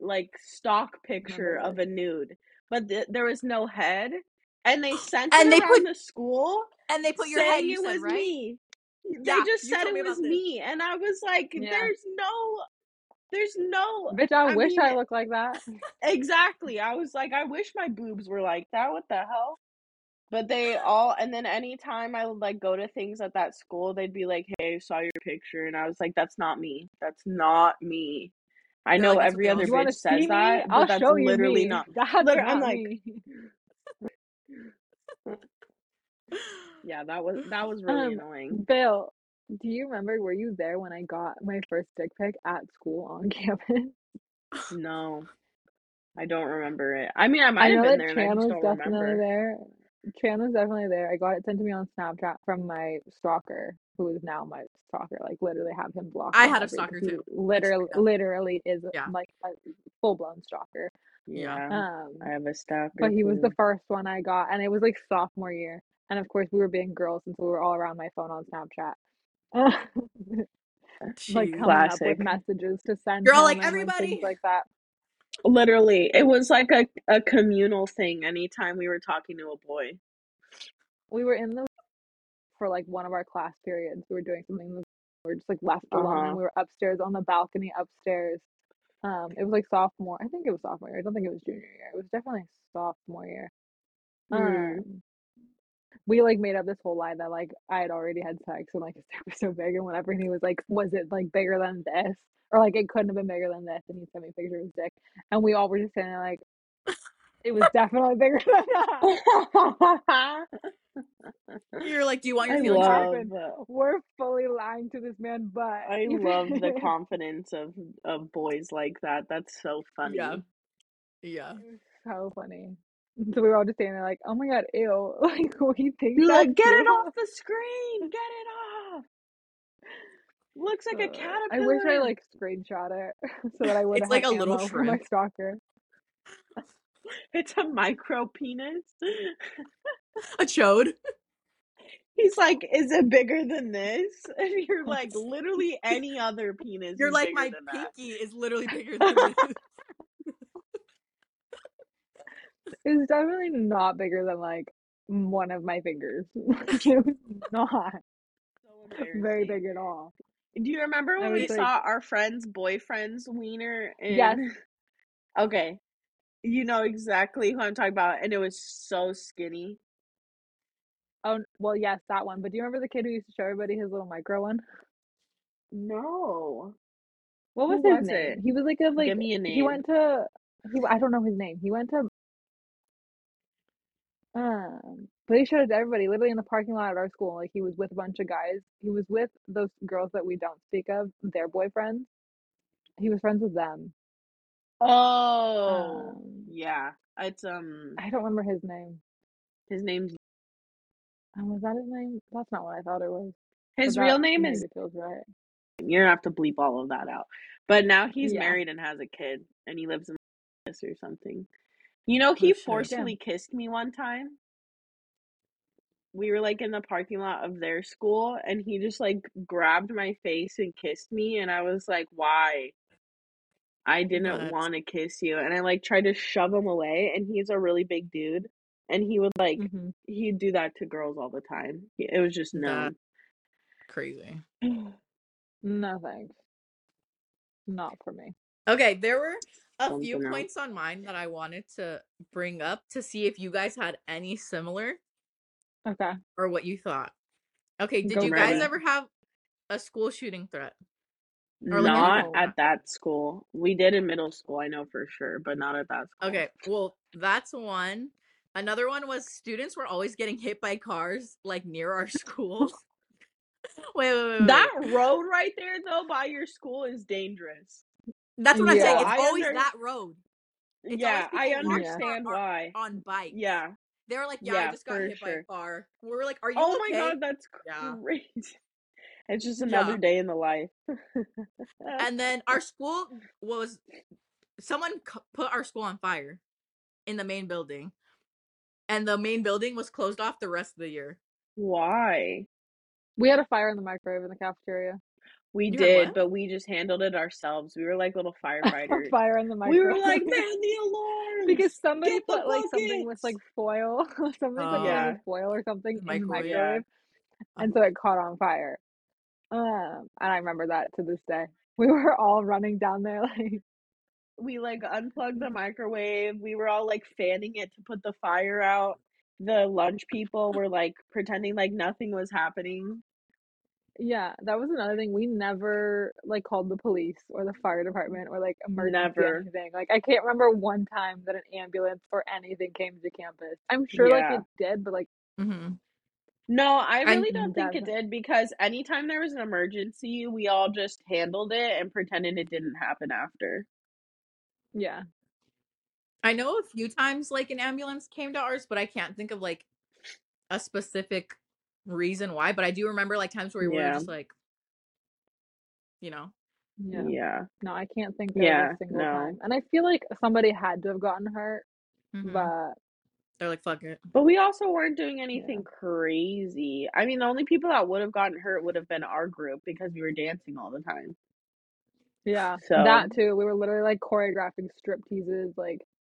like stock picture of a nude, but th- there was no head. And they sent And it they put- the school and they put your head you it said was right me. Yeah, they just said it was this. me, and I was like, Yeah. "There's no, there's no." Bitch, I, I wish mean, I looked like that. Exactly. I was like, I wish my boobs were like that. What the hell? But they all, and then anytime I would like go to things at that school, they'd be like, "Hey, I saw your picture," and I was like, "That's not me. That's not me." I They're know like, every other I'll You want bitch says that, but I'll that's show you literally me. not. That's Liter- not I'm like, yeah, that was that was really Um, annoying. Vale, do you remember? Were you there when I got my first dick pic at school on campus? No, I don't remember it. I mean, I I might have know been that there, and I Chan just was don't definitely remember. there. Chan was definitely there. I got it sent to me on Snapchat from my stalker, who is now my stalker. Like literally have him blocked. I on had a every- stalker he too. Literally, literally is Yeah. like a full blown stalker. Yeah, Um, I have a stalker but he was the too. first one I got, and it was like sophomore year. And of course, we were being girls since we were all around my phone on Snapchat. like Jeez. coming up Classic. with messages to send. You're all him like, and, "Everybody!" things like that. Literally, it was like a, a communal thing anytime we were talking to a boy. We were in the for like one of our class periods. We were doing something. We were just like left alone, Uh-huh. and we were upstairs on the balcony upstairs. Um, it was like sophomore. I think it was sophomore year. I don't think it was junior year. It was definitely sophomore year. Mm. Um, we like made up this whole lie that like I had already had sex and like his dick was so big and whatever. And he was like, "Was it like bigger than this?" Or like it couldn't have been bigger than this. And he sent me a picture of his dick, and we all were just saying like, "It was definitely bigger than that." You're like, do you want your I feelings hurt? We're fully lying to this man, but I love the confidence of of boys like that. That's so funny. Yeah. Yeah. So funny. So we were all just standing there like, "Oh my god, ew!" Like we think like, get it off the screen, get it off. Looks like a Uh, caterpillar. I wish I like screenshot it so that I would It's have like a little for my stalker. It's a micro penis. A chode. He's like, is it bigger than this? And you're like, literally any other penis. You're like, my pinky is literally bigger than this. It's definitely not bigger than like one of my fingers. it was not So very big at all. Do you remember when we like- saw our friend's boyfriend's wiener? In... Yes. Okay. You know exactly who I'm talking about, and it was so skinny. Oh well, yes, that one. But do you remember the kid who used to show everybody his little micro one? No. What was Who his was name? it? He was like a like Give me a name. he went to he I don't know his name. He went to um But he showed it to everybody, literally in the parking lot at our school. Like he was with a bunch of guys. He was with those girls that we don't speak of, their boyfriends. He was friends with them. Oh, Um, yeah. It's um I don't remember his name. his name's Um, was that his name? That's not what I thought it was. His real name is feels right. you're gonna have to bleep all of that out. But now he's Yeah. married and has a kid and he lives in this or something. You know, he forcefully kissed me one time. We were like in the parking lot of their school and he just like grabbed my face and kissed me and I was like, "Why?" I didn't want to kiss you and I like tried to shove him away and he's a really big dude and he would like hmm he'd do that to girls all the time. It was just known. Crazy. No thanks. Not for me. Okay, there were a few else. points on mine that I wanted to bring up to see if you guys had any similar Okay. or what you thought. Okay, did Go you guys ever have a school shooting threat? Or Not No. at that school. We did in middle school, I know for sure, but not at that school. Okay, well, that's one. Another one was students were always getting hit by cars like near our school. wait, wait, wait, wait. That road right there though by your school is dangerous. That's what I'm saying. Yeah. It's I always under- that road. It's yeah, I people walking understand or- or why. on bikes. Yeah. They were like, yeah, Yeah, I just got for hit by a sure. car. We were like, are you Oh okay? my god, that's Yeah. crazy. It's just another Yeah. day in the life. And then our school was someone c- put our school on fire in the main building, and the main building was closed off the rest of the year. Why? We had a fire in the microwave in the cafeteria. We You did, but we just handled it ourselves. We were like little firefighters. fire in the microwave. we were like, man, the alarm. because somebody Get put like something with like foil, somebody put something Yeah. foil or something in the Microwave. microwave, and so it caught on fire. Um, and I remember that to this day. We were all running down there like, we like unplugged the microwave. We were all like fanning it to put the fire out. The lunch people were like pretending like nothing was happening. Yeah, that was another thing. We never like called the police or the fire department or like emergency Never. anything. Like I can't remember one time that an ambulance or anything came to campus. I'm sure like it did, but like Mm-hmm. No, I And really don't think it did because anytime there was an emergency, we all just handled it and pretended it didn't happen after. yeah. I know a few times like an ambulance came to ours, but I can't think of like a specific reason why. But I do remember like times where we were just like, you know, Yeah. Yeah. No, I can't think of Yeah, a single no. time. And I feel like somebody had to have gotten hurt, mhm. but they're like, fuck it. But we also weren't doing anything crazy. I mean, the only people that would have gotten hurt would have been our group because we were dancing all the time. yeah, So that too. We were literally like choreographing strip teases, like We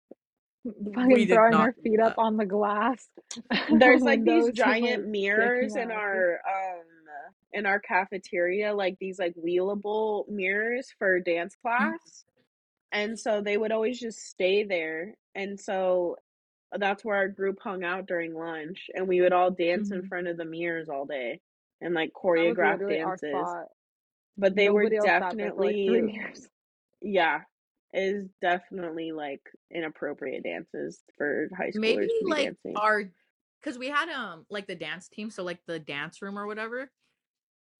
fucking did throwing not our feet up on the glass. there's like these giant mirrors in our um in our cafeteria like these like wheelable mirrors for dance class. And so they would always just stay there. And so that's where our group hung out during lunch and we would all dance in Mhm. front of the mirrors all day and like choreograph dances. but they Nobody were else sat there like definitely three years. yeah is definitely like inappropriate dances for high schoolers Maybe to be like dancing our because we had um like the dance team, so like the dance room or whatever.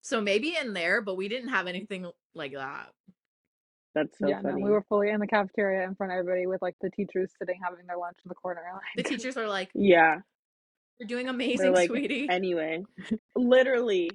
So maybe in there, but we didn't have anything like that. that's so yeah, funny no, we were fully in the cafeteria in front of everybody with like the teachers sitting having their lunch in the corner. The teachers are like, yeah "You're doing amazing, like, sweetie." anyway, literally,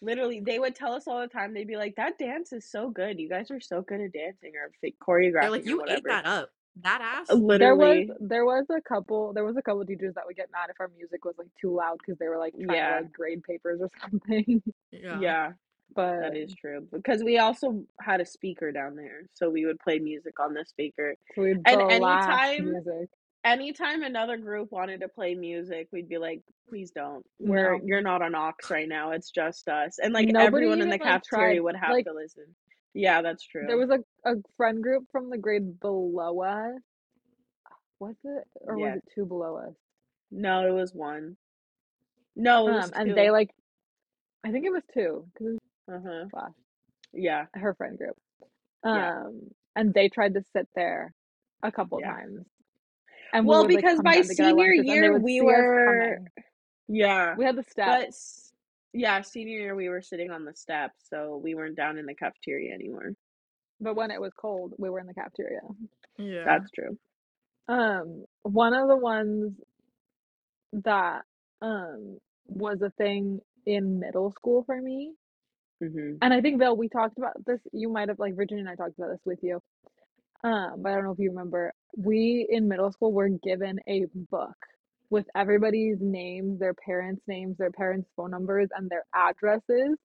literally, they would tell us all the time. They'd be like, "That dance is so good. You guys are so good at dancing or fi- choreographing They're like, or "You ate that up, that ass." Uh, there was Literally, there was a couple there was a couple teachers that would get mad if our music was like too loud because they were like trying Yeah. to like grade papers or something. Yeah. yeah, but that is true. Because we also had a speaker down there, so we would play music on the speaker. so we'd And blast anytime- music. Anytime another group wanted to play music, we'd be like, "Please don't. We're No. you're not on Ox right now. It's just us." And like Nobody everyone in the like, cafeteria tried- would have like- to listen. Yeah, that's true. There was a, a friend group from the grade below us. Was it or Yeah. was it two below us? no, it was one. No, it was Um, and they like, I think it was two because uh huh. was class, Yeah. her friend group. Yeah. Um, and they tried to sit there a couple Yeah. times. And we Well, would, because come by down to get our senior lunches, and they year, we see were- Yeah. We had the steps. But yeah, senior year we were sitting on the steps, so we weren't down in the cafeteria anymore. But when it was cold, we were in the cafeteria. Yeah. That's true. Um, one of the ones that um was a thing in middle school for me, hmm and I think Vale, we talked about this. You might have like Virginia and I talked about this with you. Um, but I don't know if you remember. We in middle school were given a book with everybody's names, their parents' names, their parents' phone numbers, and their addresses,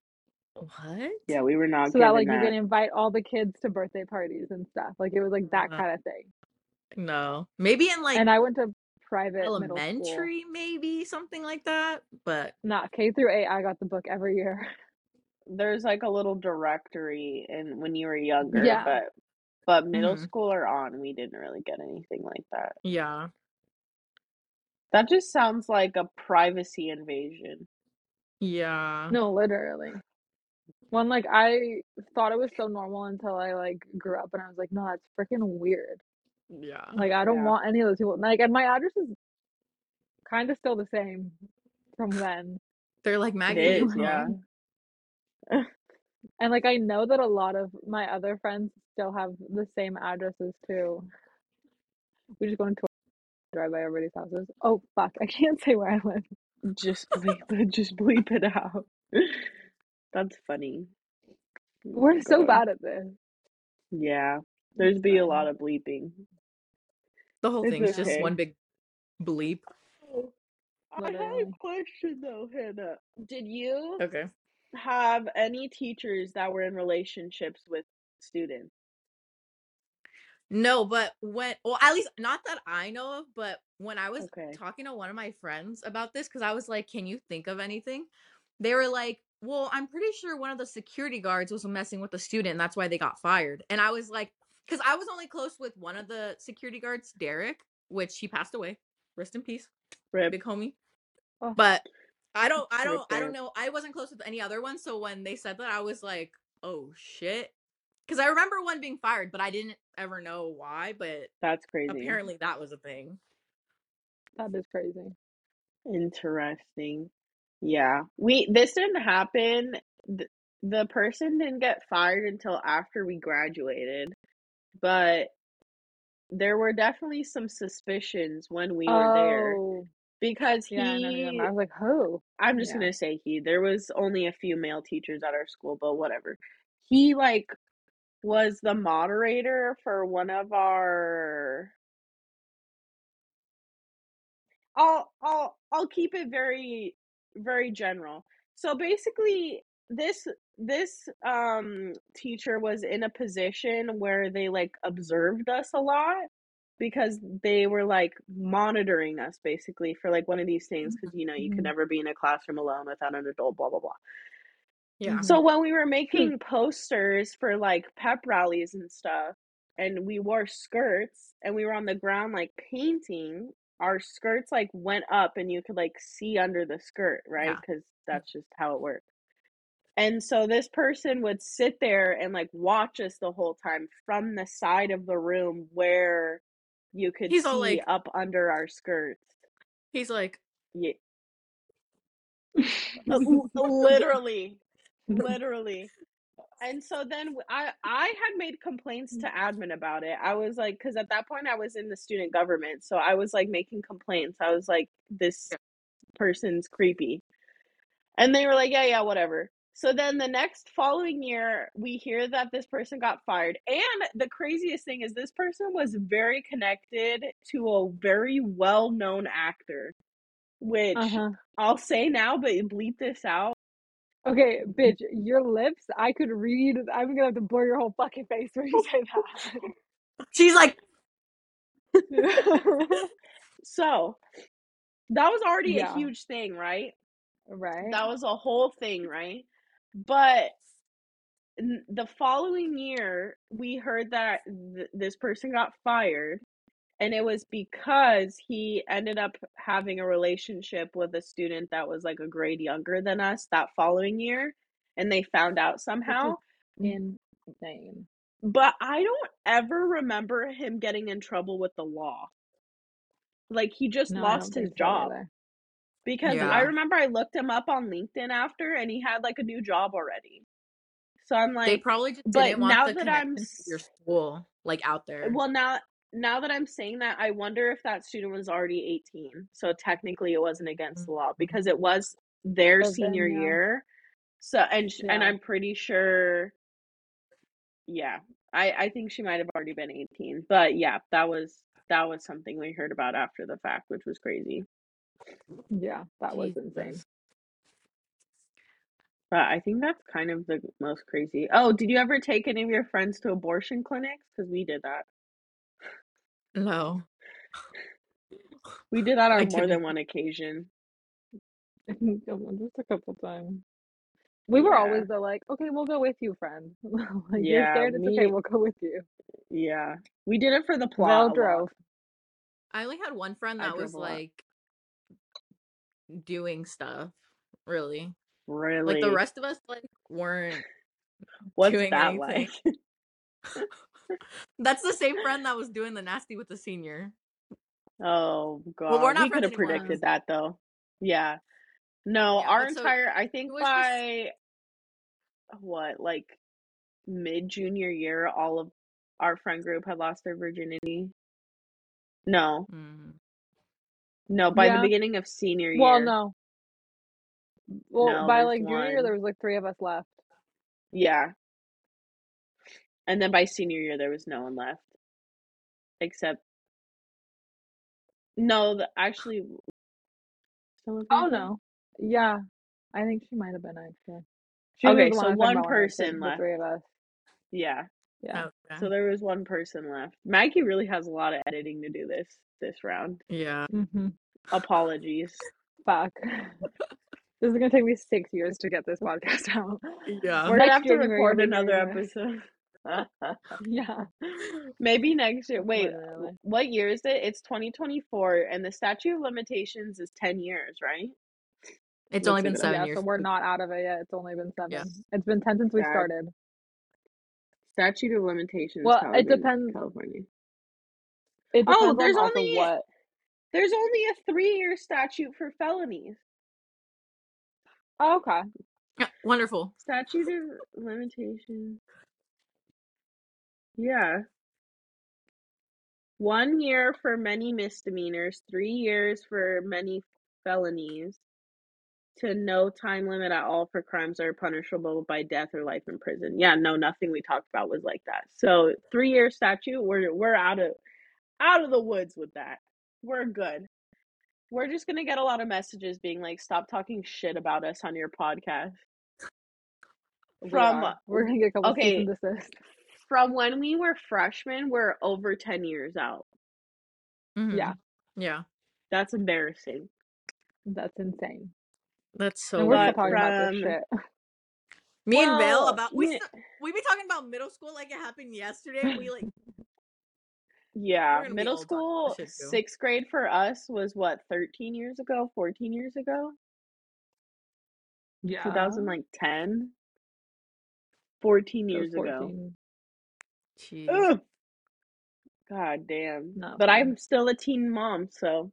What? Yeah, we were not so that like that. you can invite all the kids to birthday parties and stuff. Like it was like that Uh, kind of thing. No. Maybe in like And I went to private middle elementary, maybe something like that. But Not K through eight. I got the book every year. There's like a little directory in when you were younger, Yeah. but but middle Mhm. school or on, we didn't really get anything like that. yeah. That just sounds like a privacy invasion. Yeah. No, literally. One like I thought it was so normal until I like grew up and I was like, no, that's freaking weird. Yeah. Like I don't Yeah. want any of those people. Like, and my address is kind of still the same from then. They're like It Maggie. is, yeah. And like I know that a lot of my other friends still have the same addresses too. We just go into drive by everybody's houses. Oh fuck, I can't say where I live. Just bleep it, just bleep it out. That's funny. Oh We're so God. bad at this. Yeah. There's be a lot of bleeping. The whole It's thing's just one big bleep. Oh, I have a question though, Hannah. Did you Okay. Have any teachers that were in relationships with students? No, but when, well, at least not that I know of, but when I was Okay. talking to one of my friends about this, because I was like, can you think of anything? They were like, well, I'm pretty sure one of the security guards was messing with a student, and that's why they got fired. And I was like, because I was only close with one of the security guards, Derek, which he passed away. Rest in peace, Rip. big homie. Oh. But I don't, I don't, I don't know. I wasn't close with any other ones, so when they said that, I was like, oh shit. Because I remember one being fired, but I didn't ever know why. But That's crazy. apparently that was a thing. That is crazy. Interesting. Yeah. We this didn't happen. The, the person didn't get fired until after we graduated, but there were definitely some suspicions when we were there oh. Because yeah, he. I was like, who? I'm just Yeah. gonna say he. There was only a few male teachers at our school, but whatever. He like was the moderator for one of our. I'll I'll I'll keep it very very general. So basically, this this um teacher was in a position where they like observed us a lot because they were like monitoring us basically for like one of these things because you know you Mhm. could never be in a classroom alone without an adult blah blah blah Yeah. So when we were making posters for like pep rallies and stuff and we wore skirts and we were on the ground like painting our skirts like went up and you could like see under the skirt right Yeah. because that's just how it works and so this person would sit there and like watch us the whole time from the side of the room where you could He's see all like- up under our skirts. He's like, Yeah. Literally. Literally. And so then I I had made complaints to admin about it. I was like cuz at that point I was in the student government. So I was like making complaints. I was like this person's creepy. And they were like, "Yeah, yeah, whatever." So then the next following year, we hear that this person got fired. And the craziest thing is this person was very connected to a very well-known actor, which Uh-huh. I'll say now, but bleep this out. Okay, bitch, your lips, I could read. I'm gonna have to blur your whole fucking face when you say that. she's like. So that was already a huge thing, right? right? That was a whole thing, right? But the following year, we heard that th- this person got fired, and it was because he ended up having a relationship with a student that was like a grade younger than us that following year, and they found out somehow. Insane. But I don't ever remember him getting in trouble with the law. Like he just No, lost his job. either. Because I remember I looked him up on LinkedIn after, and he had like a new job already. So I'm like, They probably just but didn't want now the that I'm your school like out there. well now now that I'm saying that, I wonder if that student was already 18. So technically, it wasn't against the law mm-hmm. because it was their senior yeah. year. So and sh- and I'm pretty sure. Yeah, I I think she might have already been 18. But yeah, that was that was something we heard about after the fact, which was crazy. Yeah, that was insane. Jesus. But I think that's kind of the most crazy. Oh, did you ever take any of your friends to abortion clinics? Because we did that. No. We did that I on more than didn't. one occasion. Just a couple times. We were Yeah. always the like, okay, we'll go with you, friend. like you're Yeah, scared, it's okay, me- we'll go with you. Yeah, we did it for the plot. Val a lot. drove. I only had one friend I that was drove a lot. like doing stuff. Really. Really? Like the rest of us like weren't What's doing that anything. like? That's the same friend that was doing the nasty with the senior. Oh god, Well, we're not we could have predicted that though. Yeah. No, Yeah, our but so entire I think was just- by what, like mid junior year, all of our friend group had lost their virginity. No, Mm. No, by the beginning of senior year. Well, no. Well, No, by there's like junior year, there was like three of us left. Yeah. And then by senior year, there was no one left. Except, no, the, actually, Oh no. Yeah. I think she might have been actually. She Okay, so one I was talking one about when I said person the left. three of us. Yeah. Yeah. Okay. So there was one person left. Maggie really has a lot of editing to do this this round. yeah. Mm-hmm. Apologies. Fuck. this is gonna take me six years to get this podcast out. Yeah. We're gonna Next have to record another episode. Yeah. Maybe next year. Wait, Literally. what year is it? It's 2024, and the statute of limitations is 10 years, right? It's Let's only been seven yeah, years. so we're not out of it yet. It's only been seven. Yeah. It's been ten since we Sad. started. Statute of limitations. Well, it depends. California. It Oh, depends there's on only- what. There's only a three-year statute for felonies. Oh, okay. Yeah, wonderful. Statute of limitations. Yeah. One year for many misdemeanors, three years for many felonies, to no time limit at all for crimes that are punishable by death or life in prison. Yeah, no, nothing we talked about was like that. So three year statute, we're we're out of out of the woods with that. We're good. We're just gonna get a lot of messages being like, "Stop talking shit about us on your podcast." We From are. we're gonna get a couple okay. cease and desist. from when we were freshmen, we're over 10 years out. Mhm. Yeah, Yeah. That's embarrassing. that's insane. That's so and we're still But talking about this shit. Me and Vale Well, about we yeah. st- we be talking about middle school like it happened yesterday. We like Yeah, We're gonna be middle school, about this shit, too. sixth grade for us was what, 13 years ago, 14 years ago? Yeah. 2010? 14 It was years ago. jeez. Ugh. God damn. Not But fun. I'm still a teen mom, so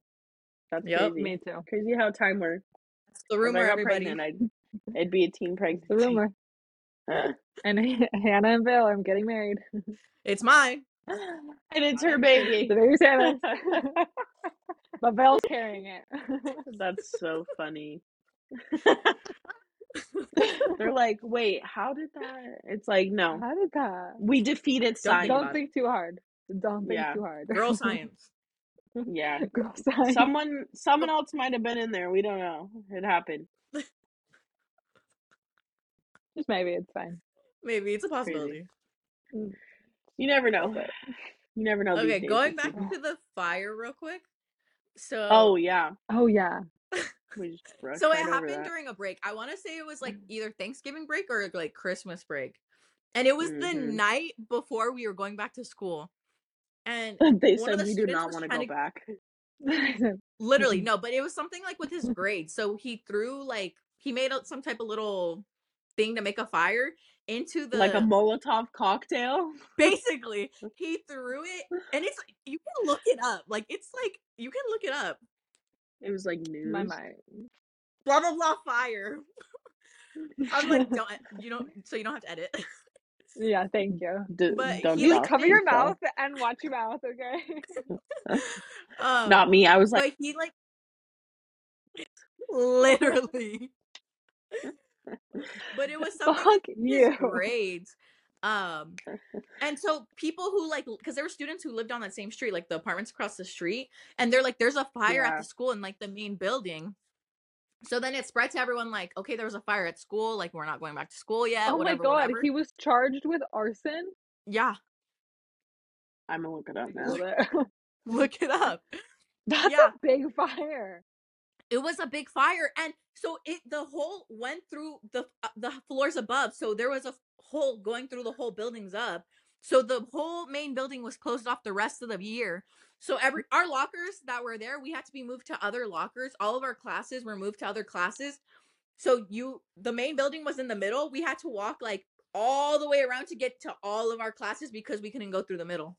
that's Yep, crazy. Me too. Crazy how time works. That's the rumor, everybody. pregnant, I'd, it'd be a teen pregnancy. The rumor. And Hannah and Vale, I'm getting married. It's mine. And it's her baby. The baby's Hannah's. but Vale's carrying it. That's so funny. They're like, wait, how did that? It's like, no, How did that? we defeated Don't science. Don't think too hard. Don't think Yeah. too hard. Girl science. Yeah, Girl science. someone, someone else might have been in there. We don't know. It happened. Just maybe it's fine. Maybe it's a Crazy. Mm. Possibility. You never know. You never know. Okay, days going back people. to the fire real quick. So Oh yeah, Oh yeah. we just brushed So it right over happened that. during a break. I want to say it was like either Thanksgiving break or like Christmas break. And it was the Mhm. night before we were going back to school. And they one of said the we do not want to go back. literally no, but it was something like with his grades. So he threw like he made a, some type of little thing to make a fire into the like a Molotov cocktail. basically he threw it and it's you can look it up. Like it's like you can look it up. It was like news. My mind. Blah blah blah fire. I'm like, don't you don't so you don't have to edit. Yeah, thank you. D- But don't he You cover your fast. mouth and watch your mouth, okay? um, Not me. I was like, but he like literally. But it was something Fuck you. his grades. Um, and so people who like, because there were students who lived on that same street, like the apartments across the street, and they're like, "There's a fire at the school in like the main building." So then it spread to everyone, like, "Okay, there was a fire at school. Like, we're not going back to school yet. oh whatever, my god, whatever." he was charged with arson. Yeah, I'm gonna look it up now. Look it up. That's Yeah. a big fire. It was a big fire and so it the hole went through the uh, the floors above so there was a hole going through the whole buildings up so the whole main building was closed off the rest of the year so every our lockers that were there we had to be moved to other lockers all of our classes were moved to other classes so you the main building was in the middle we had to walk like all the way around to get to all of our classes because we couldn't go through the middle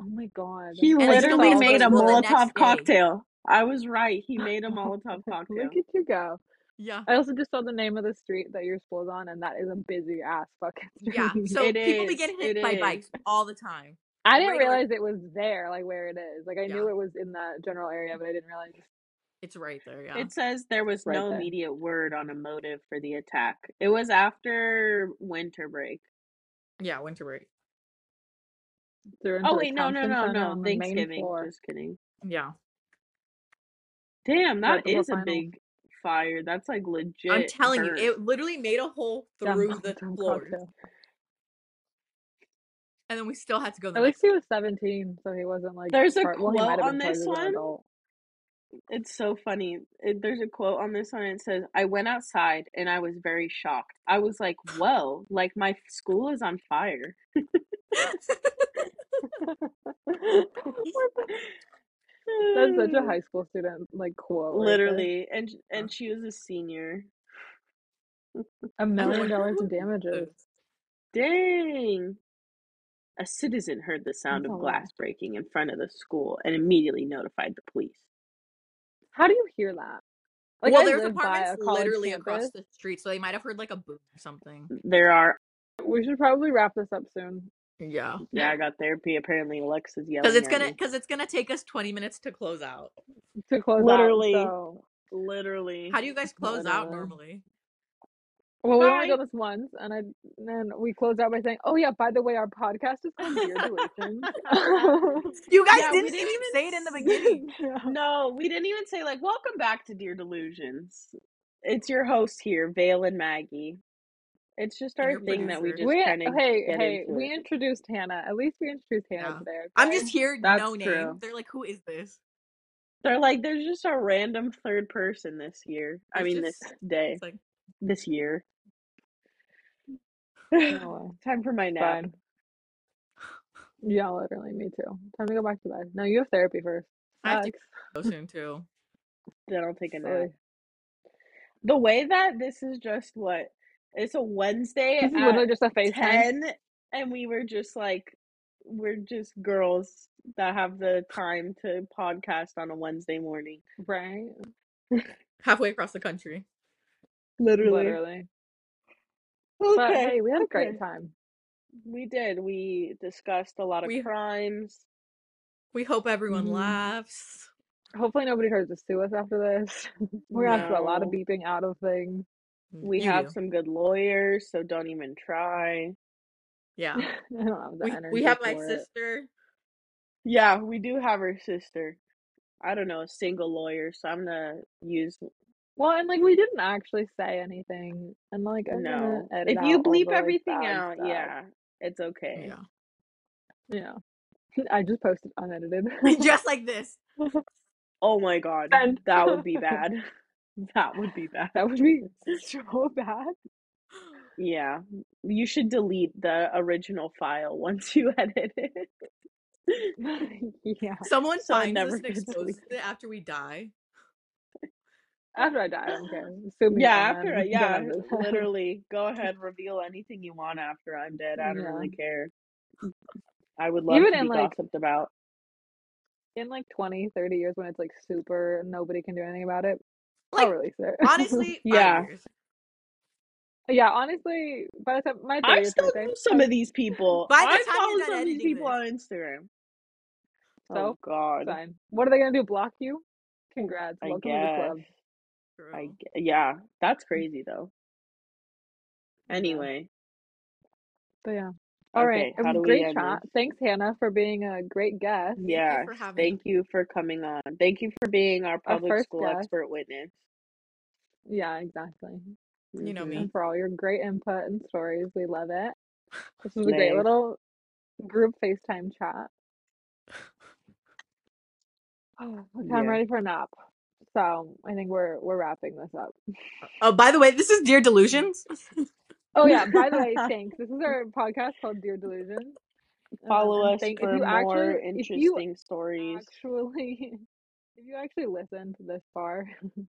Oh my god. He And literally made a school the Molotov day. cocktail. I was right. He made a Molotov cocktail. Look at you go. yeah I also just saw the name of the street that your school's on, and that is a busy ass fucking street. yeah so It people be getting hit it by is. bikes all the time I didn't right where- realize it was there, like where it is. Like I knew it was in that general area, but I didn't realize. it's right there yeah It says there was Right no there. immediate word on a motive for the attack. It was after winter break. Yeah, winter break. Oh the wait, no, no, conference no, no. on the main Thanksgiving. Just kidding. Yeah. Damn, Right that before is a finals. big fire. That's like legit. I'm telling you, it literally made a hole through the Molotov floors. cocktail. And then we still had to go the At least next he was 17, so he wasn't like. There's a part- well, he might quote have on been this an one. adult. It's so funny. It, there's a quote on this one. It says, "I went outside and I was very shocked. I was like, whoa, like my school is on fire." That's such a high school student like quote. right there. Literally, and and she was a senior. a million dollars in damages. Dang. A citizen heard the sound That's of glass lot. breaking in front of the school and immediately notified the police. How do you hear that? Like well, I there's apartments a college literally across the street, so they might have heard like a boom or something. There are, We should probably wrap this up soon. Yeah. yeah, I got therapy. Apparently, Alexa's yelling. Because it's gonna because it's gonna take us 20 minutes to close out. to close Literally. out. So, literally. How do you guys close out normally? well, we only Bye. done this once, and I and then we close out by saying, "Oh yeah, by the way, our podcast is called Dear Delusions." You guys Yeah, didn't, didn't even even say it in the beginning. No, we didn't even say like welcome back to Dear Delusions. It's your host here, Vale and Maggie. It's just our thing that we just we kind of hey hey we it. introduced Hannah. At least we introduced Hannah Yeah. today. I'm just here, That's no name. true. They're like, who is this? They're like, there's just a random third person this year. I mean, just- this day, It's like this year. No Time for my nap. Fine. Yeah, literally, me too. Time to go back to bed. No, you have therapy first. I have to go soon too. Then I'll take a nap. The way that this is just what it's a Wednesday This is at literally just a FaceTime. ten, and we were just like, we're just girls that have the time to podcast on a Wednesday morning. Right? Halfway across the country. Literally. Literally. Okay. But hey, we had a okay. great time. We did. We discussed a lot of We- crimes. We hope everyone Mhm. laughs. Hopefully nobody tries to sue us after this. We're gonna have to a lot of beeping out of things. Mm, we You have do. some good lawyers, so don't even try. Yeah. I don't have the We, energy. we have my it. sister. Yeah, we do have her sister. I don't know, a single lawyer, so I'm gonna use Well, and like we didn't actually say anything, and like I'm gonna no. If you bleep the, everything bad out, stuff. yeah, it's okay. Yeah. yeah. I just posted unedited. Just like this. Oh my god, Send. that would be bad. That would be bad. that would be so bad. Yeah, you should delete the original file once you edit it. yeah. Someone So finds never us and exposes it after we die. After I die, I don't care. Sue Yeah, after then I, yeah, done with it. literally, go ahead, reveal anything you want after I'm dead. I don't Yeah. really care. I would love Even to in, be like- gossiped about. in like 20, 30 years when it's like super nobody can do anything about it, I'll release it. honestly, Yeah. years. yeah, honestly, by the time my I still birthday, know some of these people. By the I time follow some of these people this. on Instagram. So, oh God. fine. What are they gonna do? Block you? Congrats. I Welcome to the club. guess. I gue- yeah, that's mm. crazy though. Anyway, But yeah. All right. okay, It how was do we great chat. this? Thanks, Hannah, for being a great guest. Thank you Yeah, for having thank you for coming on. Thank you for being our public first school guest. expert witness. Yeah, exactly. You know me. And for all your great input and stories. We love it. This was a great little group FaceTime chat. Oh, okay, I'm ready for a nap. So I think we're we're wrapping this up. Oh, by the way, this is Dear Delusions. Oh yeah, by the way, thanks. This is our podcast called Dear Delusions. Um, Follow and us thank, for more actually, if you interesting stories. actually, if you actually listened this far,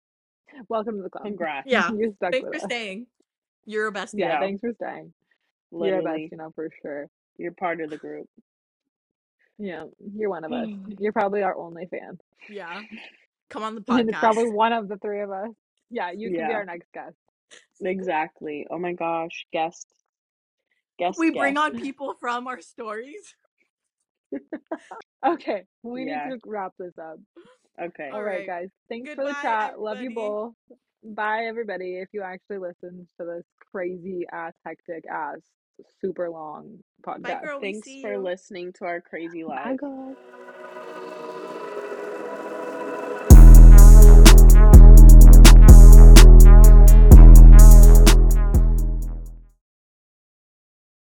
welcome to the club. Congrats. Yeah. you stuck Thanks with for us. staying. You're a bestie. Yeah, Yeah. thanks for staying. You're a best, you know, for sure. you're part of the group. Yeah, you're one of us. You're probably our only fan. Yeah. Come on the And it's probably one of the three of us. Yeah, you can be our next guest. Exactly. Oh my gosh, guest. Guest. We bring guest. on people from our stories. Okay, we Yeah. need to wrap this up. Okay. All right, guys. Thanks for the Goodbye, chat. Love you both. Bye, everybody. If you actually listened to this crazy ass, hectic ass, super long Bye, podcast. girl. Thanks for listening to our crazy Bye, life. guys.